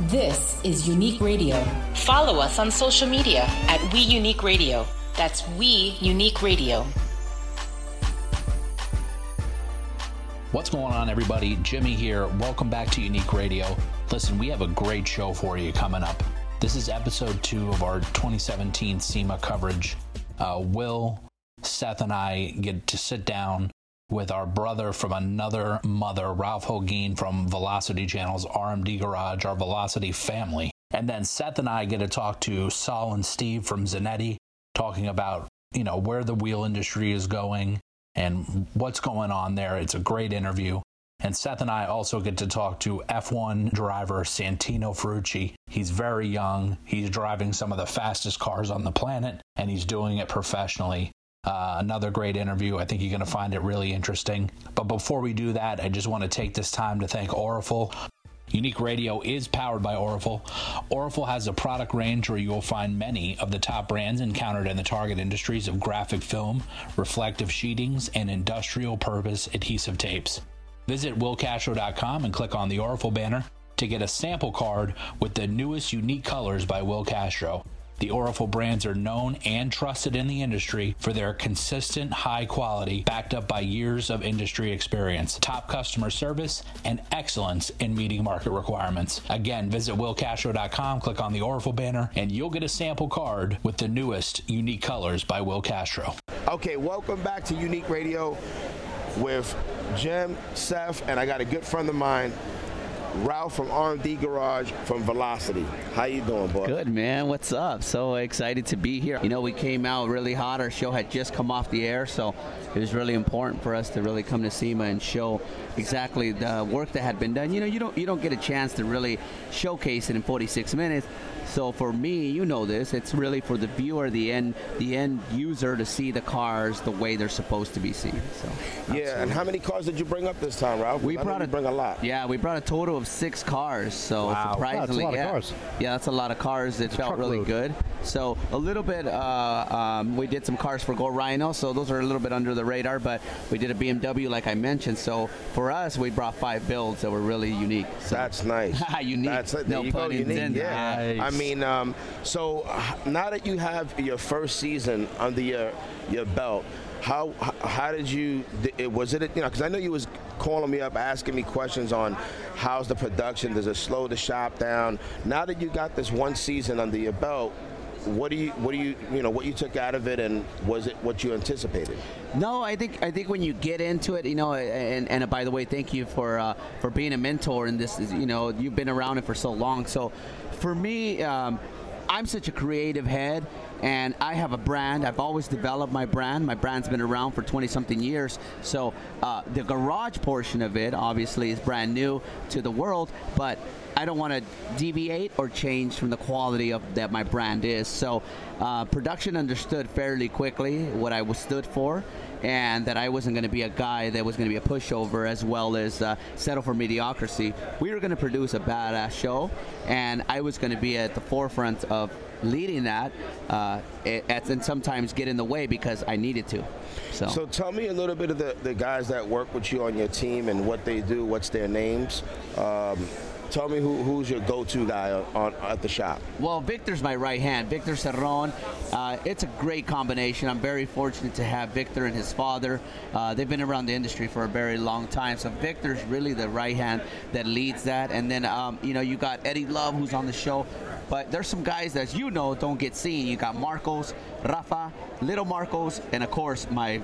This is Unique Radio. Follow us on social media at We Unique Radio. That's We Unique Radio. What's going on, everybody? Jimmy here. Welcome back to Unique Radio. Listen, we have a great show for you coming up. This is episode two of our 2017 SEMA coverage. Uh, Will, Seth, and I get to sit down with our brother from another mother, Ralph Holguin from Velocity Channel's RMD Garage, our Velocity family. And then Seth and I get to talk to Saul and Steve from Zenetti, talking about, you know, where the wheel industry is going and what's going on there. It's a great interview. And Seth and I also get to talk to F1 driver Santino Ferrucci. He's very young. He's driving some of the fastest cars on the planet, and he's doing it professionally. Uh, another great interview. I think you're going to find it really interesting. But before we do that, I just want to take this time to thank Orafol. Unique Radio is powered by Orafol. Orafol has a product range where you will find many of the top brands encountered in the target industries of graphic film, reflective sheetings, and industrial purpose adhesive tapes. Visit willcastro.com and click on the Orafol banner to get a sample card with the newest unique colors by Will Castro. The Orafol brands are known and trusted in the industry for their consistent high quality, backed up by years of industry experience, top customer service, and excellence in meeting market requirements. Again, visit willcastro.com, click on the Orafol banner, and you'll get a sample card with the newest unique colors by Will Castro. Okay, welcome back to Unique Radio with Jim, Seth, and I got a good friend of mine, Ralph from RMD Garage from Velocity. How you doing, boy? Good, man. What's up? So excited to be here. You know, we came out really hot. Our show had just come off the air, so it was really important for us to really come to SEMA and show exactly the work that had been done. You know, you don't you don't get a chance to really showcase it in 46 minutes. So for me, you know this, it's really for the viewer, the end the end user to see the cars the way they're supposed to be seen. So Yeah, and how many cars did you bring up this time, Ralph? We I know brought you a- bring a lot. Yeah, we brought a total of six cars. So Wow. surprisingly, Wow, that's a lot of yeah, cars. yeah, that's a lot of cars. It felt really truckload. good. So a little bit, uh, um, we did some cars for Go Rhino. So those are a little bit under the radar, but we did a BMW, like I mentioned. So for us, we brought five builds that were really unique. So That's nice. Unique. That's there No you go, pun unique. intended. Yeah. Nice. I mean, um, so now that you have your first season under your your belt, how how, how did you? It, was it you know? Because I know you was calling me up asking me questions on how's the production? Does it slow the shop down? Now that you got this one season under your belt. What do you, what do you, you know, what you took out of it, and was it what you anticipated? No, I think I think when you get into it, you know, and, and by the way, thank you for uh, for being a mentor in this. is You know, you've been around it for so long. So, for me, um, I'm such a creative head, and I have a brand. I've always developed my brand. My brand's been around for 20 something years. So, uh, the garage portion of it, obviously, is brand new to the world, but I don't want to deviate or change from the quality of that my brand is. So, uh, production understood fairly quickly what I was stood for, and that I wasn't going to be a guy that was going to be a pushover as well as uh, settle for mediocrity. We were going to produce a badass show, and I was going to be at the forefront of leading that, uh, and sometimes get in the way because I needed to. So, So tell me a little bit of the, the guys that work with you on your team and what they do, what's their names. Um, tell me who, who's your go-to guy on, on at the shop. Well, Victor's my right hand. Victor Cerron. Uh, it's a great combination. I'm very fortunate to have Victor and his father. Uh, they've been around the industry for a very long time. So Victor's really the right hand that leads that. And then, um, you know, you got Eddie Love who's on the show. But there's some guys that, as you know, don't get seen. You got Marcos, Rafa, Little Marcos, and of course, my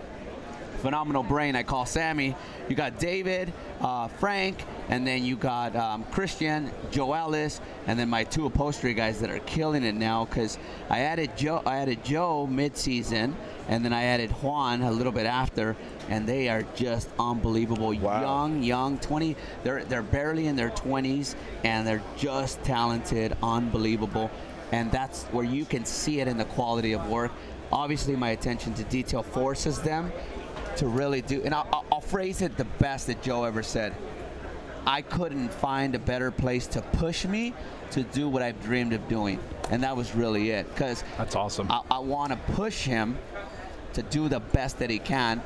phenomenal brain I call Sammy. You got David, uh, Frank, and then you got um, Christian, Joe Ellis, and then my two upholstery guys that are killing it now because I added Joe. I added Joe mid-season, and then I added Juan a little bit after, and they are just unbelievable. Wow. Young, young, 20. They're they're barely in their 20s, and they're just talented, unbelievable, and that's where you can see it in the quality of work. Obviously, my attention to detail forces them to really do, and I'll, I'll- I'll phrase it the best that Joe ever said. I couldn't find a better place to push me to do what I've dreamed of doing, and that was really it. Because That's awesome. I, I want to push him to do the best that he can.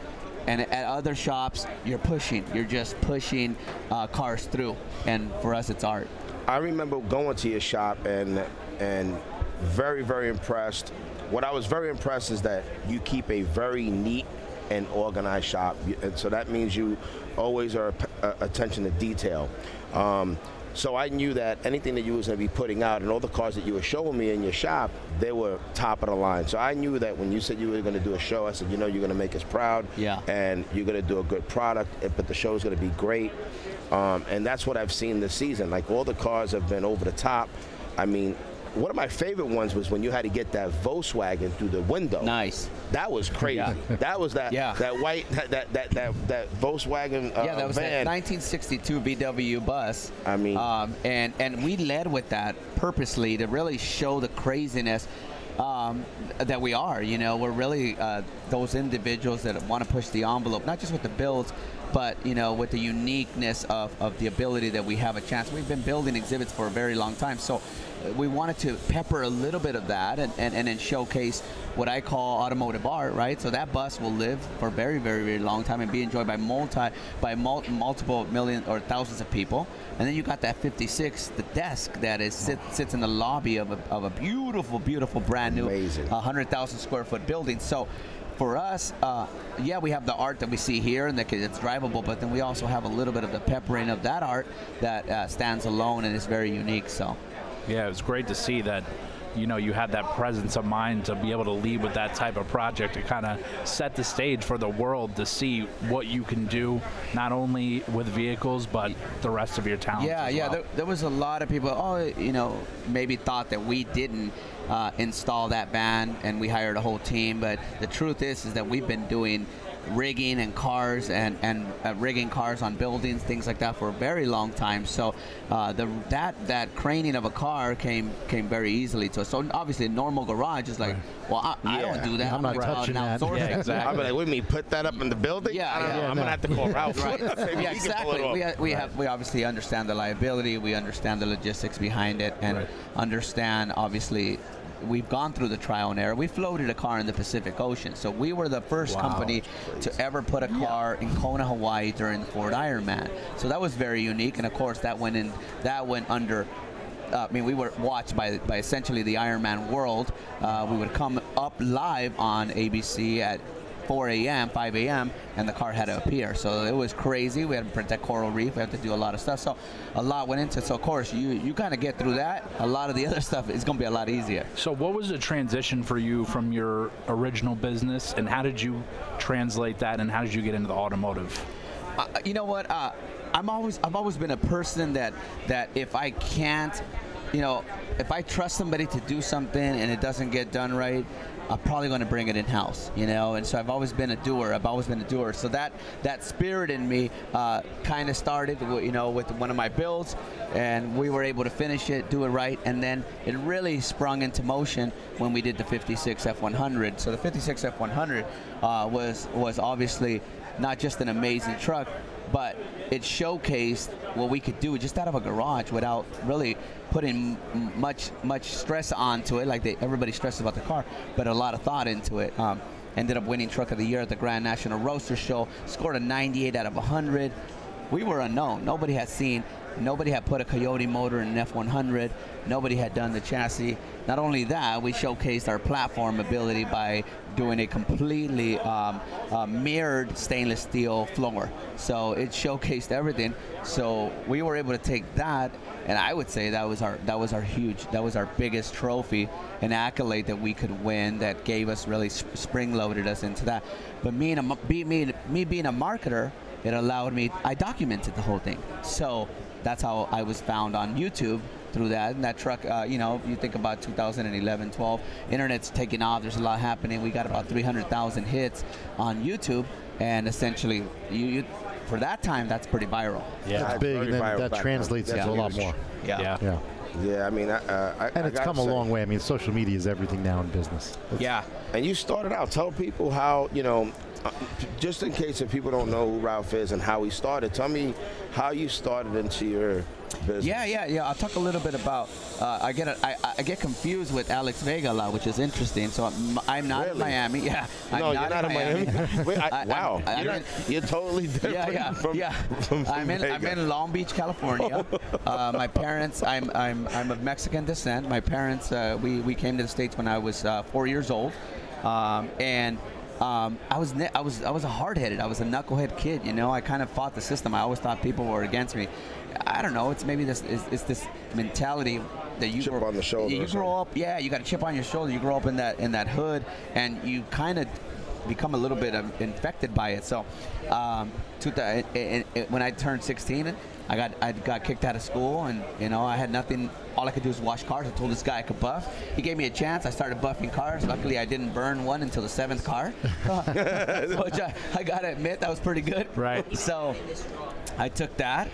And at other shops, you're pushing. You're just pushing uh, cars through. And for us, it's art. I remember going to your shop and and very very impressed. What I was very impressed is that you keep a very neat and organized shop, and so that means you always are uh, attention to detail. Um, so I knew that anything that you was going to be putting out and all the cars that you were showing me in your shop, they were top of the line. So I knew that when you said you were going to do a show, I said, you know, you're going to make us proud, Yeah. and you're going to do a good product, eh, but the show's going to be great. Um, and that's what I've seen this season. Like all the cars have been over the top. I mean, one of my favorite ones was when you had to get that Volkswagen through the window. Nice. That was crazy. Yeah. That was that Yeah. that white that that that that, that Volkswagen uh, yeah, that was van. that 1962 VW bus. I mean- um, and and we led with that purposely to really show the craziness um, that we are. You know, we're really uh, those individuals that want to push the envelope, not just with the builds, but you know, with the uniqueness of, of the ability that we have a chance. We've been building exhibits for a very long time, so uh, we wanted to pepper a little bit of that and, and, and then showcase what I call automotive art, right? So that bus will live for a very, very, very long time and be enjoyed by multi by mul- multiple million or thousands of people. And then you got that 56, the desk that is sit, sits in the lobby of a, of a beautiful, beautiful, brand new, Amazing. 100,000 square foot building. So for us, uh, yeah, we have the art that we see here and that it's drivable, but then we also have a little bit of the peppering of that art that uh, stands alone and is very unique. So. Yeah, it was great to see that. You know, you had that presence of mind to be able to lead with that type of project to kind of set the stage for the world to see what you can do, not only with vehicles but the rest of your talent. Yeah, yeah. well. There, there was a lot of people. Oh, you know, maybe thought that we didn't uh, install that van, and we hired a whole team. But the truth is, is that we've been doing rigging and cars and and uh, rigging cars on buildings, things like that, for a very long time. So uh, the that that craning of a car came came very easily to us. So obviously, a normal garage is like, well, I, I don't do that. I'm not gonna go out touching that. Yeah, exactly. I'm like, wait, me put that up in the building? Yeah, I don't yeah. know. Yeah, I'm no. gonna have to call Ralph. Right. Yeah, he can pull exactly. We, ha- we have we obviously understand the liability. We understand the logistics behind it, and Right. understand obviously. We've gone through the trial and error. We floated a car in the Pacific Ocean, so we were the first Wow. company to ever put a car in Kona, Hawaii during the Ford Ironman. So that was very unique, and of course that went in. That went under uh, I mean, we were watched by, by essentially the Ironman world. Uh, we would come up live on ABC at 4 a.m., 5 a.m., and the car had to appear. So it was crazy. We had to protect coral reef. We had to do a lot of stuff. So a lot went into it. So of course, you you kind of get through that. A lot of the other stuff is going to be a lot easier. So, what was the transition for you from your original business, and how did you translate that, and how did you get into the automotive? Uh, you know what? Uh, I'm always I've always been a person that that if I can't, you know, if I trust somebody to do something and it doesn't get done right, I'm probably going to bring it in house. You know, and so I've always been a doer. I've always been a doer. So that that spirit in me uh, kind of started, you know, with one of my builds, and we were able to finish it, do it right, and then it really sprung into motion when we did the 56 F100. So the 56 F100 uh, was was obviously not just an amazing truck, but it showcased what we could do just out of a garage without really putting much much stress onto it. Like they, everybody stresses about the car, but a lot of thought into it. Um, ended up winning Truck of the Year at the Grand National Roadster Show. Scored a 98 out of 100. We were unknown. Nobody had seen. Nobody had put a Coyote motor in an F100. Nobody had done the chassis. Not only that, we showcased our platform ability by doing a completely um, uh, mirrored stainless steel floor. So it showcased everything. So we were able to take that, and I would say that was our that was our huge that was our biggest trophy and accolade that we could win. That gave us really sp- spring loaded us into that. But me and a, m- be, me, me being a marketer, it allowed me. I documented the whole thing. So that's how I was found on YouTube through that. And that truck, uh, you know, you think about 2011, 12, internet's taking off. There's a lot happening. We got about 300,000 hits on YouTube, and essentially, you, you for that time, that's pretty viral. Yeah, That's big, and then viral that translates then. into a lot more. huge. Yeah. Yeah, Yeah, I mean, I, uh, I, and I come a say- long way. I mean, social media is everything now in business. It's- Yeah. And you started out. Tell people how you know, just in case if people don't know who Ralph is and how he started. Tell me how you started into your business. Yeah, yeah, yeah. I'll talk a little bit about. Uh, I get a, I, I get confused with Alex Vega a lot, which is interesting. So I'm, I'm not in Miami. Yeah. I'm No, you're not in Miami. Wait, I, I- I'm- wow, I- you're, you're totally different Yeah, yeah, from, yeah. from, from I'm in I'm in Long Beach, California. uh, my parents, I'm I'm I'm of Mexican descent. My parents, uh, we we came to the states when I was uh, four years old, um, and. Um, I was I was I was a hard-headed. I was a knucklehead kid. You know, I kind of fought the system. I always thought people were against me. I don't know. It's maybe this it's, it's this mentality that you Chip grow, on the shoulder You grow up. Yeah, you got a chip on your shoulder. You grow up in that in that hood, and you kind of become a little bit um, infected by it. So, um, to the, it, it, when I turned 16, I got I got kicked out of school, and you know I had nothing. All I could do was wash cars. I told this guy I could buff. He gave me a chance. I started buffing cars. Luckily, I didn't burn one until the seventh car, which I, I gotta admit that was pretty good. Right. So, I took that.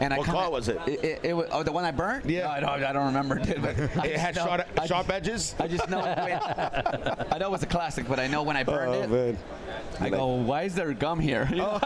And I What car was it? It, it, it was, oh, the one I burnt? Yeah. No, I don't, I don't remember. Dude, but It had know- sharp, I sharp just- edges. I just know when, I know it was a classic, but I know when I burned Oh it, man. I go, why is there gum here? You know?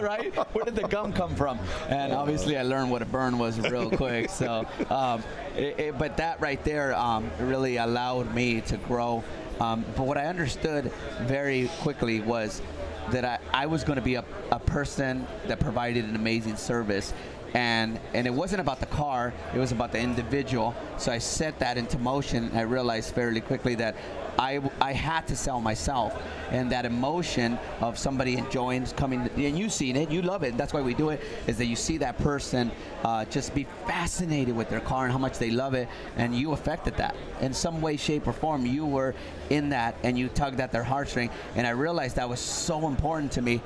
right? Where did the gum come from? And obviously, I learned what a burn was real quick. So, um, it, but that right there um, really allowed me to grow. Um, but what I understood very quickly was that I, I was going to be a, a person that provided an amazing service. And, and it wasn't about the car, it was about the individual. So I set that into motion. And I realized fairly quickly that I, I had to sell myself. And that emotion of somebody enjoying coming, and you've seen it, you love it. That's why we do it, is that you see that person uh, just be fascinated with their car and how much they love it, and you affected that. In some way, shape, or form, you were in that and you tugged at their heartstring. And I realized that was so important to me.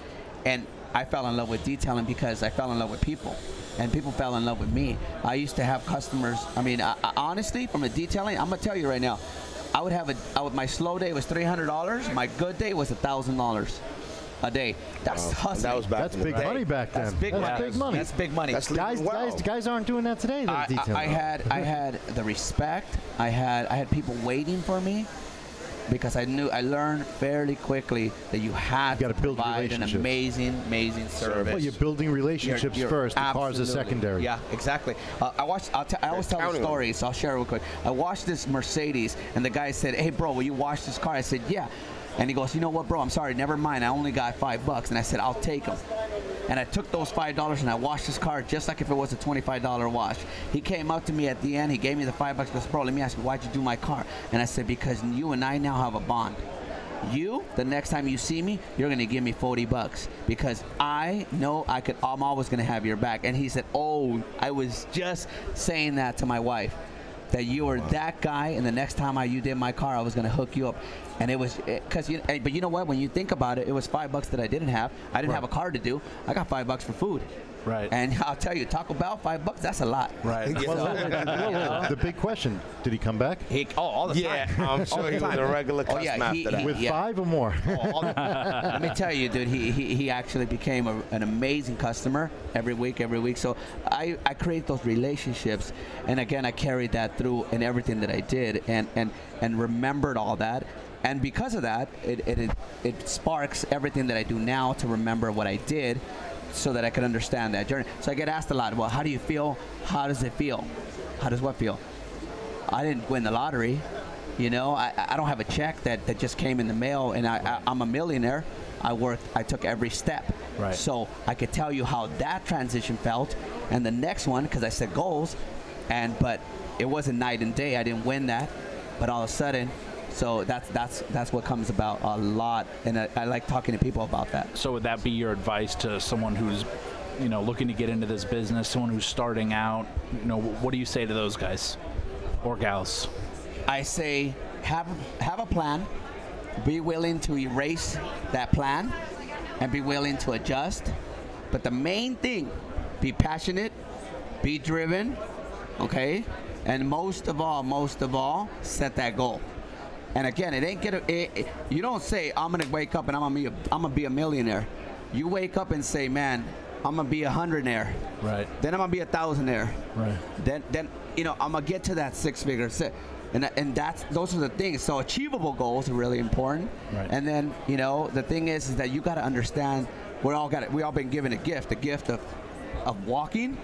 And I fell in love with detailing because I fell in love with people. And people fell in love with me. I used to have customers. I mean, I, I- honestly, from the detailing, I'm gonna tell you right now, I would have a. I would, my slow day was three hundred dollars. My good day was a thousand dollars a day. That's And hustling. that was back then. That's in the big day. money back then. That's big That's money. big money. That's big money. That's guys, wow. guys, guys aren't doing that today. I. I, I had I had the respect. I had I had people waiting for me because I knew I learned fairly quickly that you had You gotta build provide an amazing, amazing service. well, you're building You're- relationships you're first. The cars are absolutely- secondary. Yeah, exactly. Uh, I watched. I'll t- I always tell a counting on story, so I'll share it real quick. I watched this Mercedes, and the guy said, "Hey, bro, will you wash this car?" I said, "Yeah." And he goes, "You know what, bro? I'm sorry. Never mind. I only got five bucks." And I said, "I'll take them." And I took those five dollars and I washed his car just like if it was a twenty-five dollar wash. He came up to me at the end. He gave me the five bucks. He goes, "Bro, let me ask you, why'd you do my car?" And I said, "Because you and I now have a bond." You, the next time you see me, you're gonna give me 40 bucks because I know I could. I'm always gonna have your back. And he said, "Oh, I was just saying that to my wife, that you were that guy, and the next time I you did my car, I was gonna hook you up." And it was because you. eh, But you know what? When you think about it, it was five bucks that I didn't have. I didn't have a car to do. I got five bucks for food. Right. And I'll tell you, Taco Bell, five bucks. That's a lot. Right. Yeah. The big question: Did he come back He, oh, all the Yeah, time. I'm sure he was a regular Oh, customer yeah, he- after that. he- with Yeah. five or more? Oh, all the- Let me tell you, dude, he, he, he actually became a, an amazing customer every week, every week. So I, I create those relationships. And again, I carried that through in everything that I did and, and, and remembered all that. And because of that, it, it, it, it sparks everything that I do now to remember what I did so that I could understand that journey. So I get asked a lot, well, how do you feel? How does it feel? How does what feel? I didn't win the lottery. You know, I, I don't have a check that, that just came in the mail, and I, I, I'm a millionaire. I worked, I took every step. Right. So I could tell you how that transition felt, and the next one, because I set goals, and but it wasn't night and day. I didn't win that, but all of a sudden, so that's that's that's what comes about a lot, and I, I like talking to people about that. So would that be your advice to someone who's, you know, looking to get into this business, someone who's starting out? You know, what do you say to those guys or gals? I say have have a plan, be willing to erase that plan, and be willing to adjust. But the main thing, be passionate, be driven, okay, and most of all, most of all, set that goal. And again, it ain't gonna. It, it- you don't say I'm gonna wake up and I'm gonna be a, I'm gonna be a millionaire. You wake up and say, man, I'm gonna be a hundredaire. Right. Then I'm gonna be a thousandaire Right. then then you know I'm gonna get to that six figure and and that's those are the things so achievable goals are really important Right. and then you know the thing is is that you got to understand we're all got it we all been given a gift the gift of of walking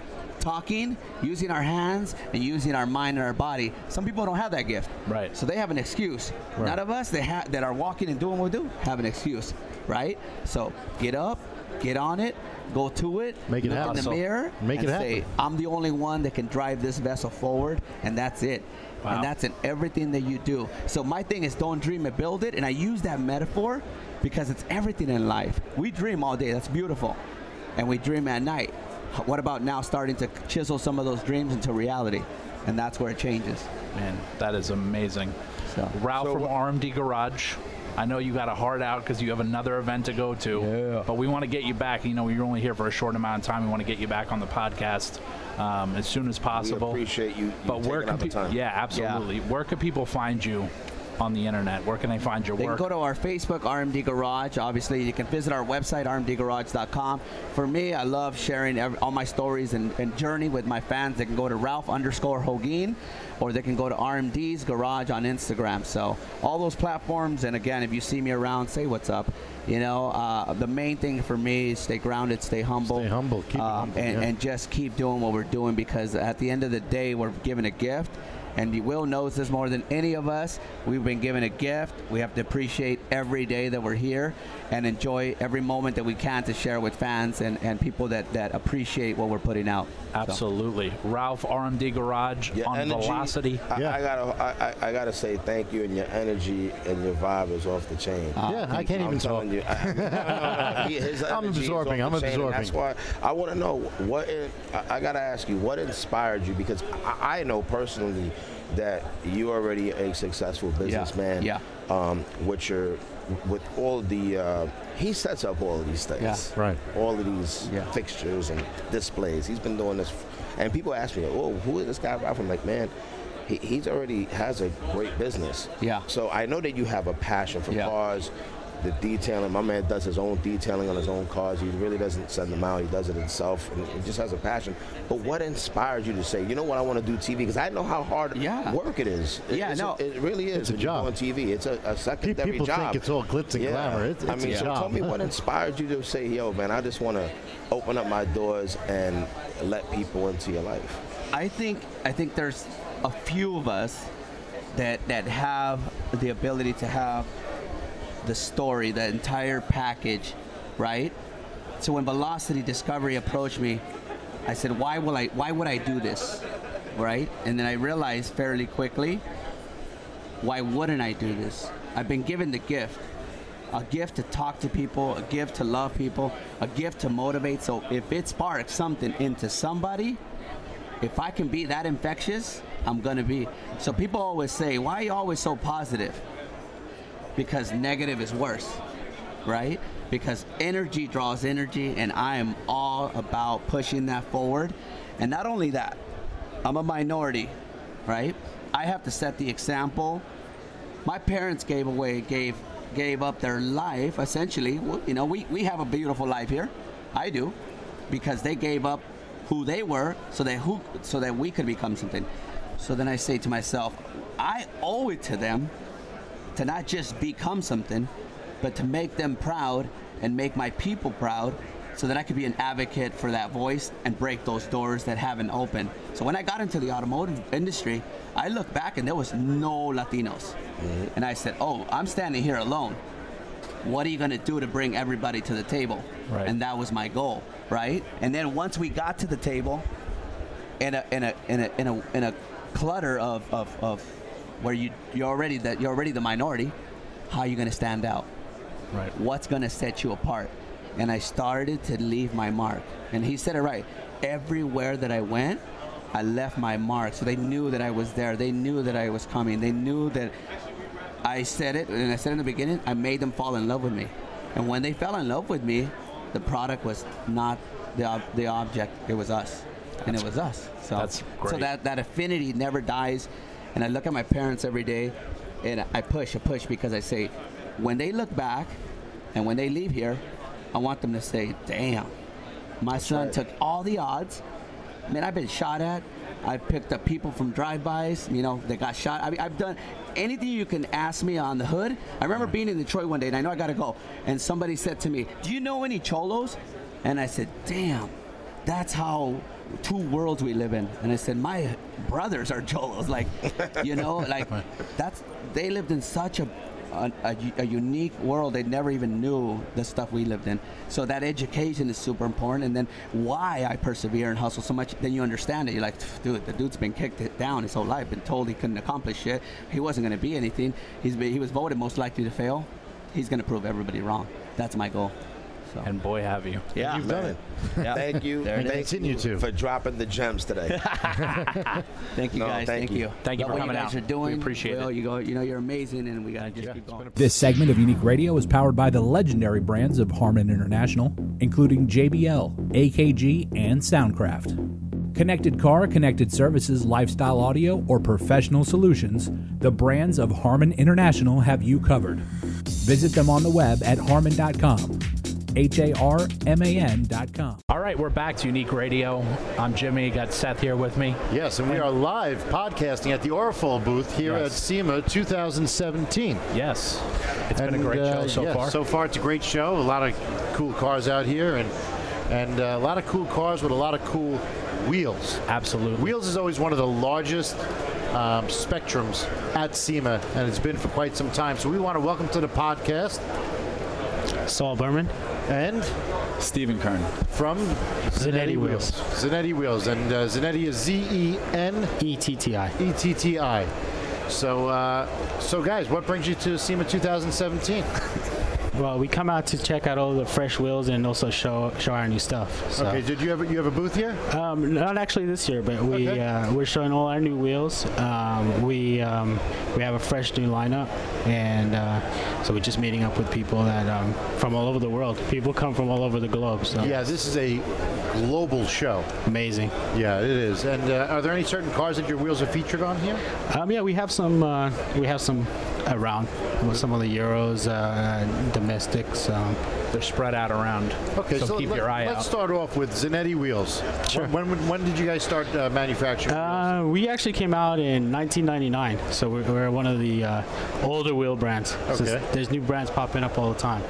talking, using our hands, and using our mind and our body. Some people don't have that gift. Right. So they have an excuse. Right. None of us that, ha- that are walking and doing what we do have an excuse, right? So get up, get on it, go to it, Make it look happen. in the mirror, Make and it say. I'm the only one that can drive this vessel forward, and that's it. Wow. And that's in everything that you do. So my thing is don't dream it, build it. And I use that metaphor because it's everything in life. We dream all day, that's beautiful. And we dream at night. What about now starting to chisel some of those dreams into reality? And that's where it changes. Man, that is amazing. So- Ralph So from what- RMD Garage. I know you got a heart out because you have another event to go to. Yeah. But we want to get you back. You know, you're only here for a short amount of time. We want to get you back on the podcast um, as soon as possible. We appreciate you- you but where can pe- time. Yeah, absolutely. Where can people find you on the internet? Where can they find your They work? can go to our Facebook, RMD Garage. Obviously, you can visit our website, rmdgarage.com. For me, I love sharing every, all my stories and, and journey with my fans. They can go to Ralph underscore Holguin, or they can go to RMD's Garage on Instagram. So all those platforms. And again, if you see me around, say what's up. You know, uh, the main thing for me is stay grounded, stay humble, Stay humble, keep um, humble, and, yeah. and just keep doing what we're doing because at the end of the day, we're given a gift. And Will knows this more than any of us. We've been given a gift. We have to appreciate every day that we're here and enjoy every moment that we can to share with fans and, and people that, that appreciate what we're putting out. So, Absolutely. Ralph RMD Garage Your on energy, Velocity. I, Yeah. I gotta, I, I, I gotta say thank you, and your energy and your vibe is off the chain. Ah, yeah, I can't I'm even talk. you. I- no, no, no. He- his I'm absorbing, I'm absorbing. That's why I want to know what. In, I, I gotta ask you, what inspired you? Because I, I know personally that you're already a successful businessman. Yeah. Um, with your, with all the, uh, he sets up all of these things. Yeah. Right. All of these Yeah. fixtures and displays. He's been doing this, and people ask me, "Oh, who is this guy?" Ralph?" I'm like, man. He, he's already has a great business. Yeah. So I know that you have a passion for Yeah. cars, the detailing. My man does his own detailing on his own cars. He really doesn't send them out. He does it himself, and he just has a passion. But what inspired you to say, you know what, I want to do TV? Because I know how hard Yeah. work it is. It- Yeah, it's no. it really is. It's a when you go job. on TV. It's a, a secondary People job. think it's all glitz and yeah. glamour. It's, I mean, a so job. tell me what inspired you to say, yo, man, I just want to open up my doors and let people into your life. I think I think there's a few of us that that have the ability to have the story, the entire package, right? So when Velocity Discovery approached me, I said, "Why will I? Why would I do this?" Right? And then I realized fairly quickly, why wouldn't I do this? I've been given the gift. A gift to talk to people, a gift to love people, a gift to motivate. So if it sparks something into somebody, if I can be that infectious, I'm gonna be. So people always say, why are you always so positive? Because negative is worse, right? Because energy draws energy, and I am all about pushing that forward. And not only that, I'm a minority, right? I have to set the example. My parents gave away, gave, gave up their life essentially. You know, we, we have a beautiful life here. I do, because they gave up who they were so that who so that we could become something. So then I say to myself, I owe it to them to not just become something, but to make them proud and make my people proud so that I could be an advocate for that voice and break those doors that haven't opened. So when I got into the automotive industry, I looked back and there was no Latinos. Mm-hmm. And I said, "Oh, I'm standing here alone. What are you going to do to bring everybody to the table?" Right. And that was my goal, right? And then once we got to the table, in a in a in a in a, in a clutter of, of, of where you you're already that you're already the minority, how are you going to stand out? Right. What's going to set you apart? And I started to leave my mark. And he said it right. Everywhere that I went, I left my mark. So they knew that I was there. They knew that I was coming. They knew that I said it, and I said in the beginning, I made them fall in love with me. And when they fell in love with me, the product was not the, ob- the object, it was us. and it was us. So, That's so that, that affinity never dies. And I look at my parents every day and I push, I push because I say, when they look back and when they leave here, I want them to say, damn, my son right. took all the odds. Man, I've been shot at. I've picked up people from drive-bys, you know, that got shot. I mean, I've done anything you can ask me on the hood. I remember being in Detroit one day, and I know I got to go. And somebody said to me, "Do you know any cholos?" And I said, "Damn, that's how two worlds we live in. And I said, my brothers are cholos. Like, you know, like that's they lived in such a a, a, a unique world. They never even knew the stuff we lived in. So that education is super important. And then why I persevere and hustle so much, then you understand it. You're like, dude, the dude's been kicked down his whole life, been told he couldn't accomplish shit. He wasn't going to be anything. He's been, he was voted most likely to fail. He's going to prove everybody wrong. That's my goal. So. And boy, have you. yeah, You've done it. Thank you. There Thank. Continue you to. for dropping the gems today. Thank you No, guys. thank Thank, you. you. Thank you Love for what coming you guys out. are doing. We appreciate Will, it. You go. You know you're amazing, and we gotta just keep going. This segment of Unique Radio is powered by the legendary brands of Harman International, including JBL, AKG, and Soundcraft. Connected car, connected services, lifestyle audio, or professional solutions, the brands of Harman International have you covered. Visit them on the web at harman.com. H A R M A N.com. All right, we're back to Unique Radio. I'm Jimmy. Got Seth here with me. Yes, and we are live podcasting at the Orafol booth here Yes. at SEMA 2017. Yes, it's been a great uh, show so yeah, far. So far, it's a great show. A lot of cool cars out here, and and uh, a lot of cool cars with a lot of cool wheels. Absolutely. Wheels is always one of the largest um, spectrums at SEMA, and it's been for quite some time. So we want to welcome to the podcast Saul Berman. and Stephen Kern. from Zenetti Wheels. Zenetti Wheels, and uh, Zenetti is Z E N E ETTI. E T T I. So, uh, so guys, what brings you to SEMA 2017? Well, we come out to check out all the fresh wheels and also show show our new stuff. So, Okay, did you have a, you have a booth here? um, not actually this year, but we Okay. uh, we're showing all our new wheels. Um, we um, we have a fresh new lineup, and uh, so we're just meeting up with people that um, from all over the world. People come from all over the globe. So Yeah, this is a global show. amazing. Yeah, it is. And uh, are there any certain cars that your wheels are featured on here? Um, yeah, we have some. Uh, we have some around. Some of the Euros, uh, domestics. Um, They're spread out around. Okay, so, so, keep let, your eye let's out. start off with Zenetti wheels. Sure. When, when, when did you guys start uh, manufacturing? Uh, we actually came out in 1999, so we're, we're one of the uh, older wheel brands. So Okay. there's new brands popping up all the time,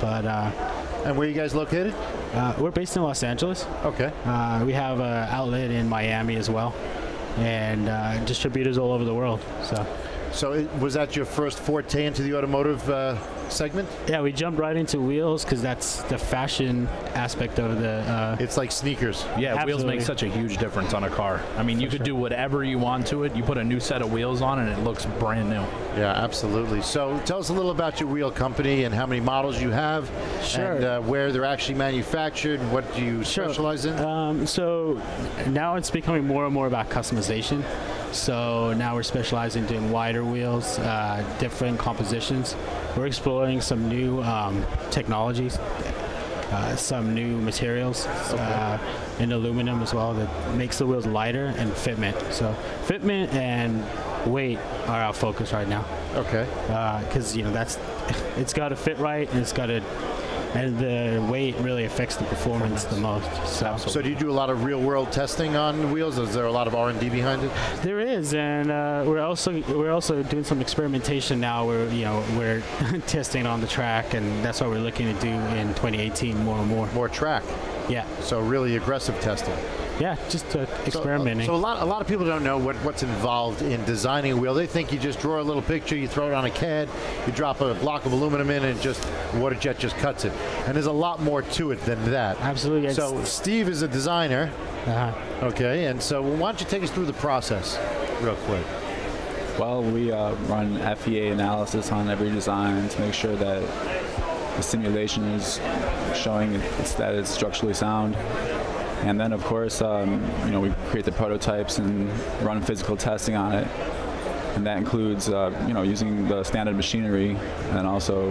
but uh, and where are you guys located? uh, we're based in Los Angeles. Okay. Uh, we have an outlet in Miami as well, and uh, distributors all over the world. So So it, was that your first forte into the automotive uh, segment? yeah, we jumped right into wheels because that's the fashion aspect of the. Uh, It's like sneakers. Yeah, wheels make such a huge difference on a car. I mean, you could do whatever you want to it. You put a new set of wheels on, and it looks brand new. Yeah, absolutely. So tell us a little about your wheel company and how many models you have, Sure. and uh, where they're actually manufactured. What do you Sure. specialize in? Um, so now it's becoming more and more about customization. So now we're specializing in doing wider wheels, uh, different compositions. We're exploring some new um, technologies, uh, some new materials uh, in aluminum as well that makes the wheels lighter and fitment. So fitment and weight are our focus right now okay. because you know that's it's got to fit right and it's got to and the weight really affects the performance the most. So, So do you do a lot of real-world testing on wheels? Is there a lot of R&D behind it? there is, and uh, we're also we're also doing some experimentation now. Where you know we're testing on the track, and that's what we're looking to do in 2018 more and more. More track. Yeah, So really aggressive testing. Yeah, just uh, So- uh, experimenting. So, a lot a lot of people don't know what, what's involved in designing a wheel. They think you just draw a little picture, you throw it on a CAD, you drop a block of aluminum in, and just water jet just cuts it. And there's a lot more to it than that. Absolutely. So Steve is a designer. Uh-huh. Okay, and so why don't you take us through the process real quick? Well, we uh, run FEA analysis on every design to make sure that the simulation is showing it's, that it's structurally sound. And then, of course, um, you know, we create the prototypes and run physical testing on it. And that includes, uh, you know, using the standard machinery and also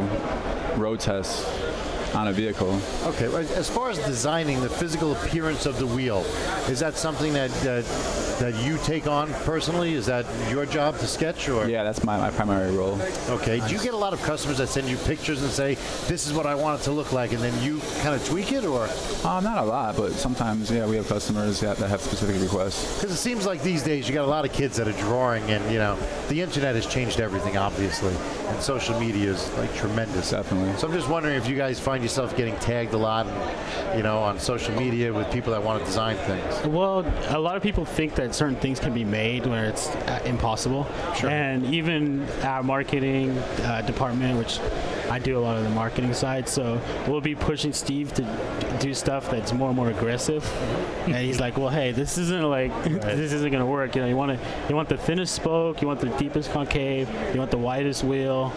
road tests on a vehicle. Okay, as far as designing the physical appearance of the wheel, is that something that uh, that you take on personally? Is that your job to sketch or? Yeah, that's my, my primary role. Okay. Do you get a lot of customers that send you pictures and say, "This is what I want it to look like," and then you kind of tweak it, or? Uh, not a lot, but sometimes, yeah, we have customers that, that have specific requests. Because it seems like these days you got a lot of kids that are drawing, and you know, the internet has changed everything, obviously, and social media is like tremendous. Definitely. So I'm just wondering if you guys find yourself getting tagged a lot, and, you know, on social media with people that want to design things. Well, a lot of people think that certain things can be made where it's uh, impossible. Sure. And even our marketing uh, department, which I do a lot of the marketing side, so we'll be pushing Steve to do stuff that's more and more aggressive. and he's like, "Well, hey, this isn't like this isn't gonna work. You know, you want to you want the thinnest spoke, you want the deepest concave, you want the widest wheel."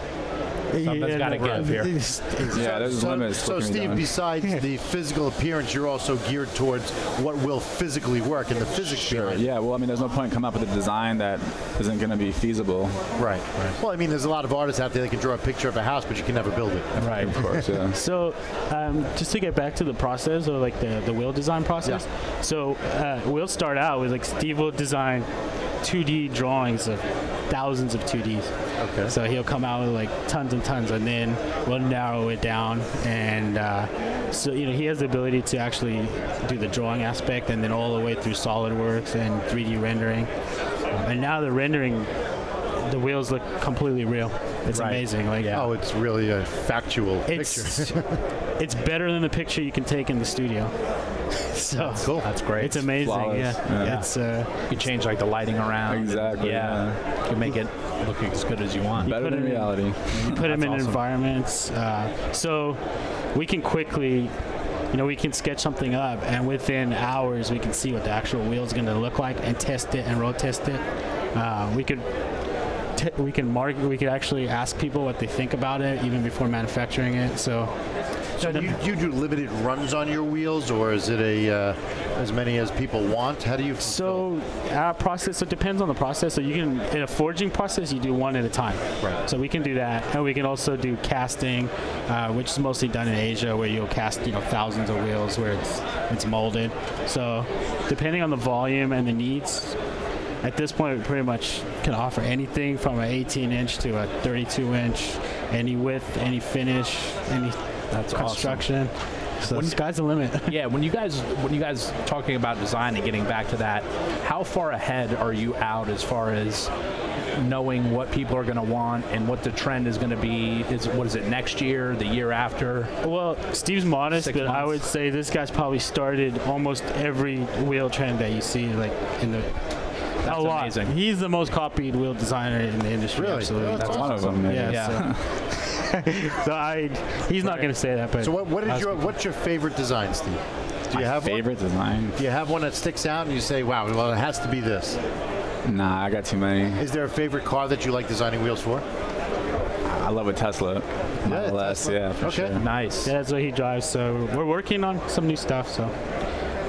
Something's Yeah, gotta give here. it's- it's- Yeah, there's so, limits. So, what can be Steve, done. besides the physical appearance, you're also geared towards what will physically work and the physics Sure. behind. Yeah. Well, I mean, there's no point in coming up with a design that isn't going to be feasible. Right, right. Well, I mean, there's a lot of artists out there that can draw a picture of a house, but you can never build it. Right. Of course. Yeah. So, um, just to get back to the process or like the, the wheel design process. So, uh, we'll start out with like Steve will design 2D drawings of thousands of 2Ds. Okay. So he'll come out with like tons and tons, and then we'll narrow it down. And uh, so you know he has the ability to actually do the drawing aspect, and then all the way through SolidWorks and 3D rendering. And now the rendering, the wheels look completely real. It's Right. amazing. Like Oh, it's really a factual it's picture. it's better than the picture you can take in the studio. so cool. That's great. it's amazing. Flawless. Yeah. Yeah. it's uh, You change like the lighting around. Exactly, Yeah. You can make it look as good as you want. Better put than it in- reality. you put them in awesome. environments. Uh, so we can quickly, you know, we can sketch something up, and within hours we can see what the actual wheel is going to look like and test it and road test it. Uh, we could. T- we can mark. We could actually ask people what they think about it even before manufacturing it. So, So do you, you do limited runs on your wheels, or is it a uh, as many as people want? How do you? So our process, so it depends on the process. So you can, in a forging process, you do one at a time. Right. So we can do that, and we can also do casting, uh, which is mostly done in Asia, where you'll cast, you know, thousands of wheels where it's it's molded. So depending on the volume and the needs. At this point, we pretty much can offer anything from an 18 inch to a 32 inch, any width, any finish, any That's awesome. construction. So When- the sky's the limit. Yeah, when you guys when you guys talking about design and getting back to that, how far ahead are you out as far as knowing what people are going to want and what the trend is going to be? Is what is it next year, the year after? Well, Steve's modest, Six but I would say this guy's probably started almost every wheel trend that you see, like in the. That's a lot. amazing. He's the most copied wheel designer in the industry. Really? Absolutely. That's One of them. maybe. yeah. Yeah. So, so I, he's not going to say that, but So what, what is your what's your favorite design, Steve? Do you My have favorite design? Do you have one that sticks out and you say, "Wow, well, it has to be this"? Nah, I got too many. Is there a favorite car that you like designing wheels for? I love a Tesla. Model S, Tesla. yeah, for Okay. sure. Nice. Yeah, that's what he drives. So we're working on some new stuff. So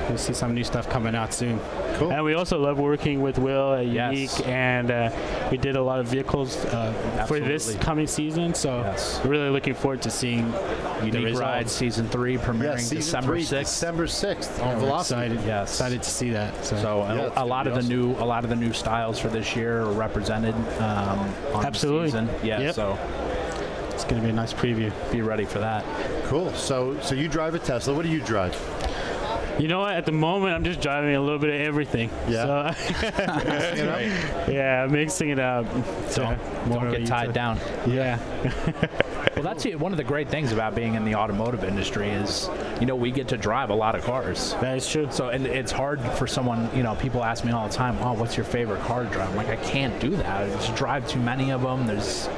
we'll see some new stuff coming out soon. Cool. And we also love working with Will at Yes. Unique, and uh, we did a lot of vehicles uh, for this coming season. So Yes. we're really looking forward to seeing the Unique results. Ride Season 3 premiering Yes, season December three, 6th. December sixth on Yeah, Velocity. excited. Yes. excited to see that. So, So a- Yeah, it's a, lot of be the new a lot of the new styles for this year are represented um, on Absolutely. the season. Yeah, Yep. so it's going to be a nice preview. be ready for that. Cool. So so you drive a Tesla. What do you drive? You know what? At the moment, I'm just driving a little bit of everything. Yeah. So, yeah, mixing it up. So Don't, more don't get tied down. Yeah. Well, that's it. one of the great things about being in the automotive industry is, you know, we get to drive a lot of cars. That is true. So, and it's hard for someone, you know, people ask me all the time, oh, what's your favorite car to drive? I'm like, I can't do that. I just drive too many of them. There's,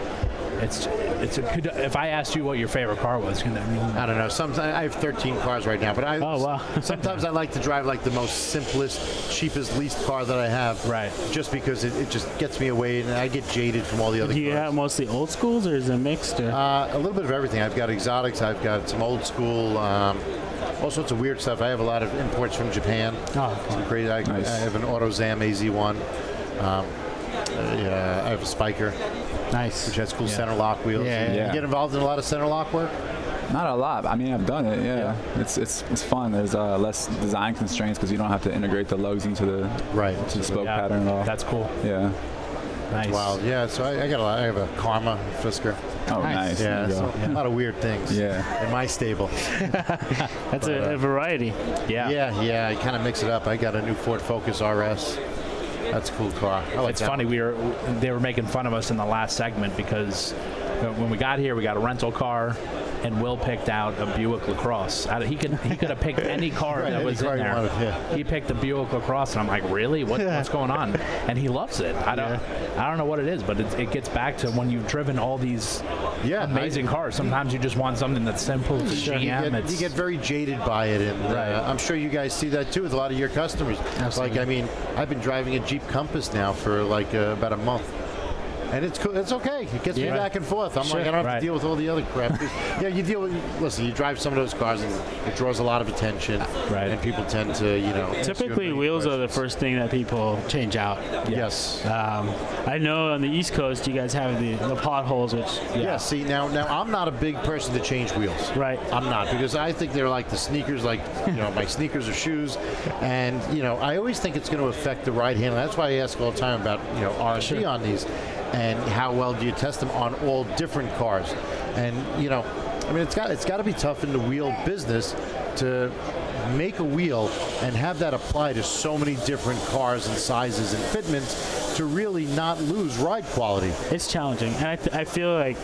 it's, it's a, could, if I asked you what your favorite car was, you know, I don't know. Sometimes I have 13 cars right now, but I Oh, wow. sometimes I like to drive like the most simplest, cheapest, least car that I have. Right. Just because it, it just gets me away, and I get jaded from all the other Do you cars. have mostly old schools or is it mixed? Or? Uh, a little bit of everything. I've got exotics. I've got some old school, um, all sorts of weird stuff. I have a lot of imports from Japan. Oh, Some crazy. I, Nice. I have an AutoZam AZ1. Um, uh, yeah, I have a Spyker, nice. which has cool center lock wheels. Yeah, you, get involved in a lot of center lock work. Not a lot. I mean, I've done it. Yeah, it's it's it's fun. There's uh, less design constraints because you don't have to integrate the lugs into the right to the spoke Yeah, pattern at all. That's cool. yeah. Nice. Wow. Yeah. So I, I got a lot. I have a Karma Fisker. Oh, nice. There Yeah. So go. a lot of weird things. Yeah. In my stable. That's a, a variety. Yeah. Yeah. Yeah. I kind of mix it up. I got a new Ford Focus RS. That's a cool car. Like It's funny. We were they were making fun of us in the last segment because when we got here, we got a rental car, and Will picked out a Buick Lacrosse. He could he could have picked any car Right, that was in there. wanted, yeah. He picked the Buick Lacrosse, and I'm like, really? What, what's going on? And he loves it. I don't I don't know what it is, but it, it gets back to when you've driven all these Yeah, amazing cars. Sometimes you just want something that's simple. It's You GM. get, it's, you get very jaded by it, and Right. uh, I'm sure you guys see that too with a lot of your customers. Absolutely. Like, I mean, I've been driving a Jeep Compass now for like uh, about a month. And it's cool. It's okay. It gets me back and forth. I'm Sure. like, I don't have Right. to deal with all the other crap. yeah, you deal with. Listen, you drive some of those cars, and it draws a lot of attention. Right. And people tend to, you know. ask you a Typically, million wheels are the first thing that people change out. Yes. Um, I know on the East Coast, you guys have the, the potholes, which Yeah. See now, now I'm not a big person to change wheels. Right. I'm not because I think they're like the sneakers, like you know my sneakers or shoes, and you know I always think it's going to affect the ride handling. That's why I ask all the time about you know R and D on these, and how well do you test them on all different cars, and you know, I mean it's got it's got to be tough in the wheel business to make a wheel and have that apply to so many different cars and sizes and fitments to really not lose ride quality. it's challenging. And I, th- I feel like,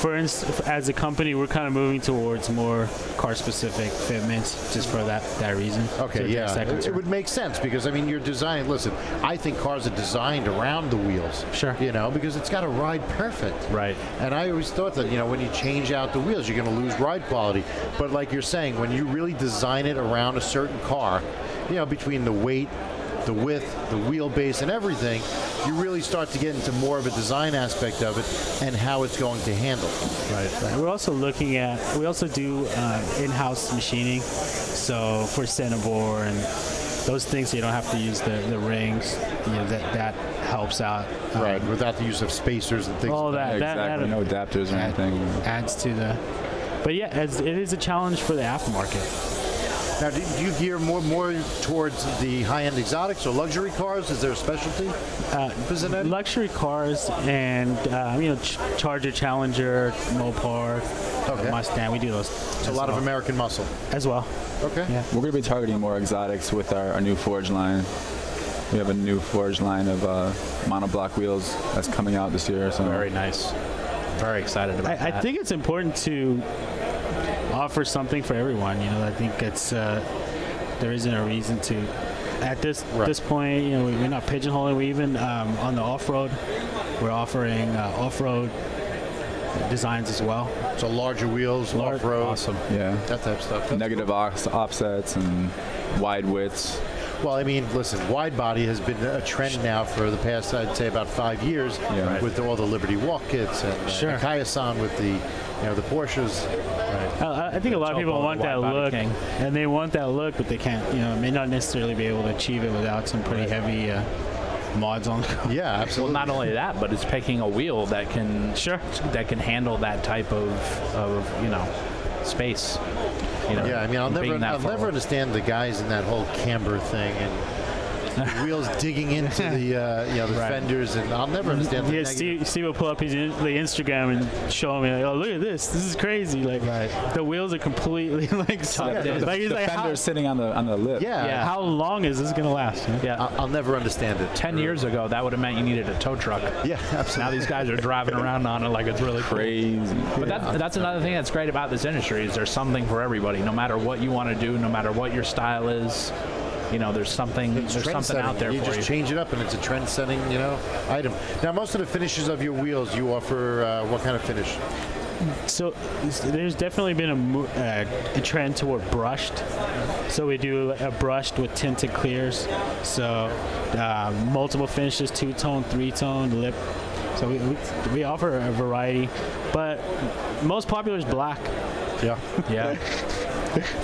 for instance, as a company, we're kind of moving towards more car-specific fitments, just for that that reason. Okay, yeah, it, it would make sense because I mean you're designed. Listen, I think cars are designed around the wheels. Sure. You know, because it's got to ride perfect. Right. And I always thought that you know when you change out the wheels, you're going to lose ride quality. But like you're saying, when you really design it around a certain car, you know, between the weight. The width, the wheelbase, and everything, you really start to get into more of a design aspect of it and how it's going to handle. Right. We're also looking at. We also do uh, in-house machining, so for centerbore and those things, you don't have to use the, the rings. You know that that helps out. Um, Right, without the use of spacers and things. All like that. Yeah, that, exactly. that no adapters or anything. adds to the. But yeah, as, it is a challenge for the aftermarket. Now, do do you gear more more towards the high-end exotics or luxury cars? Is there a specialty? Uh, luxury cars and uh, you know Ch- Charger, Challenger, Mopar, Okay. Mustang. We do those. It's a lot of American muscle. as well. Okay. Yeah. We're going to be targeting more exotics with our, our new Forge line. We have a new Forge line of uh, monoblock wheels that's coming out this year. So very nice. Very excited about I, I think it's important to offer something for everyone. You know, I think it's uh, there isn't a reason to. At this Right. this point, you know, we, we're not pigeonholing. We even um, on the off road, we're offering uh, off road designs as well. So larger wheels, Lar- off-road, awesome. yeah, that type of stuff. That's negative ox- offsets and wide widths. Well, I mean, listen, wide body has been a trend now for the past, I'd say, about five years, Yeah. Right. with all the Liberty Walk kits and uh, Sure. Nakai-san with the, you know, the Porsches. Uh, I think a lot of people want that look, king. and they want that look, but they can't. You know, may not necessarily be able to achieve it without some pretty heavy uh, mods on. Yeah, absolutely. Well, not only that, but it's picking a wheel that can Sure. that can handle that type of, of you know space. You know, yeah, I mean, I'll never, I'll far never understand the guys in that whole camber thing and the wheels digging into the, uh, you know, the Right. fenders, and I'll never understand the Yeah, Steve, Steve will pull up his in, the Instagram and show me like, oh look at this, this is crazy. Like the wheels are completely like tucked in. the, Like he's the like, how, sitting on the on the lip. Yeah, Yeah. how long is this gonna last? you know? Yeah, I'll, I'll never understand it. ten years ago, that would have meant you needed a tow truck. Yeah, absolutely. Now these guys are driving around on it like it's really cool. Crazy. But that, that's another thing that's great about this industry is there's something for everybody. No matter what you want to do, no matter what your style is, you know, there's something It's there's something trend-setting. out there you for just you. change it up, and it's a trend-setting, you know, item. Now, most of the finishes of your wheels, you offer uh, what kind of finish? So there's definitely been a, mo- uh, a trend toward brushed. So we do a brushed with tinted clears. So uh, multiple finishes, two tone, three tone, lip. So we, we, we offer a variety, but most popular is black. Yeah. Yeah,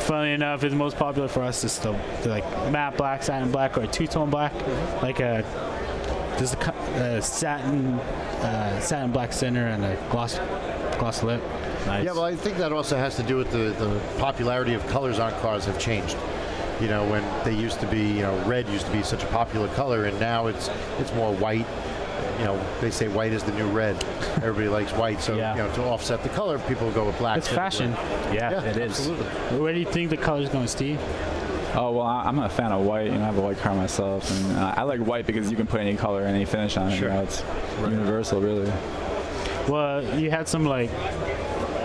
Funnily enough, it's most popular for us is the, the like matte black, satin black, or two tone black, like a there's a, co- a satin uh, satin black center and a gloss gloss lip. Nice. Yeah, well, I think that also has to do with the, the popularity of colors on cars have changed. You know, when they used to be, you know, red used to be such a popular color, and now it's it's more white. You know, they say white is the new red. Everybody likes white, so Yeah. you know, to offset the color, people go with black. It's fashion. yeah, Yeah, it is. absolutely. Where do you think the color's going, Steve? Oh well, I- I'm a fan of white. You know, I have a white car myself, and uh, I like white because you can put any color, any finish on it. Sure. You know, it's universal, really. Well, you had some like,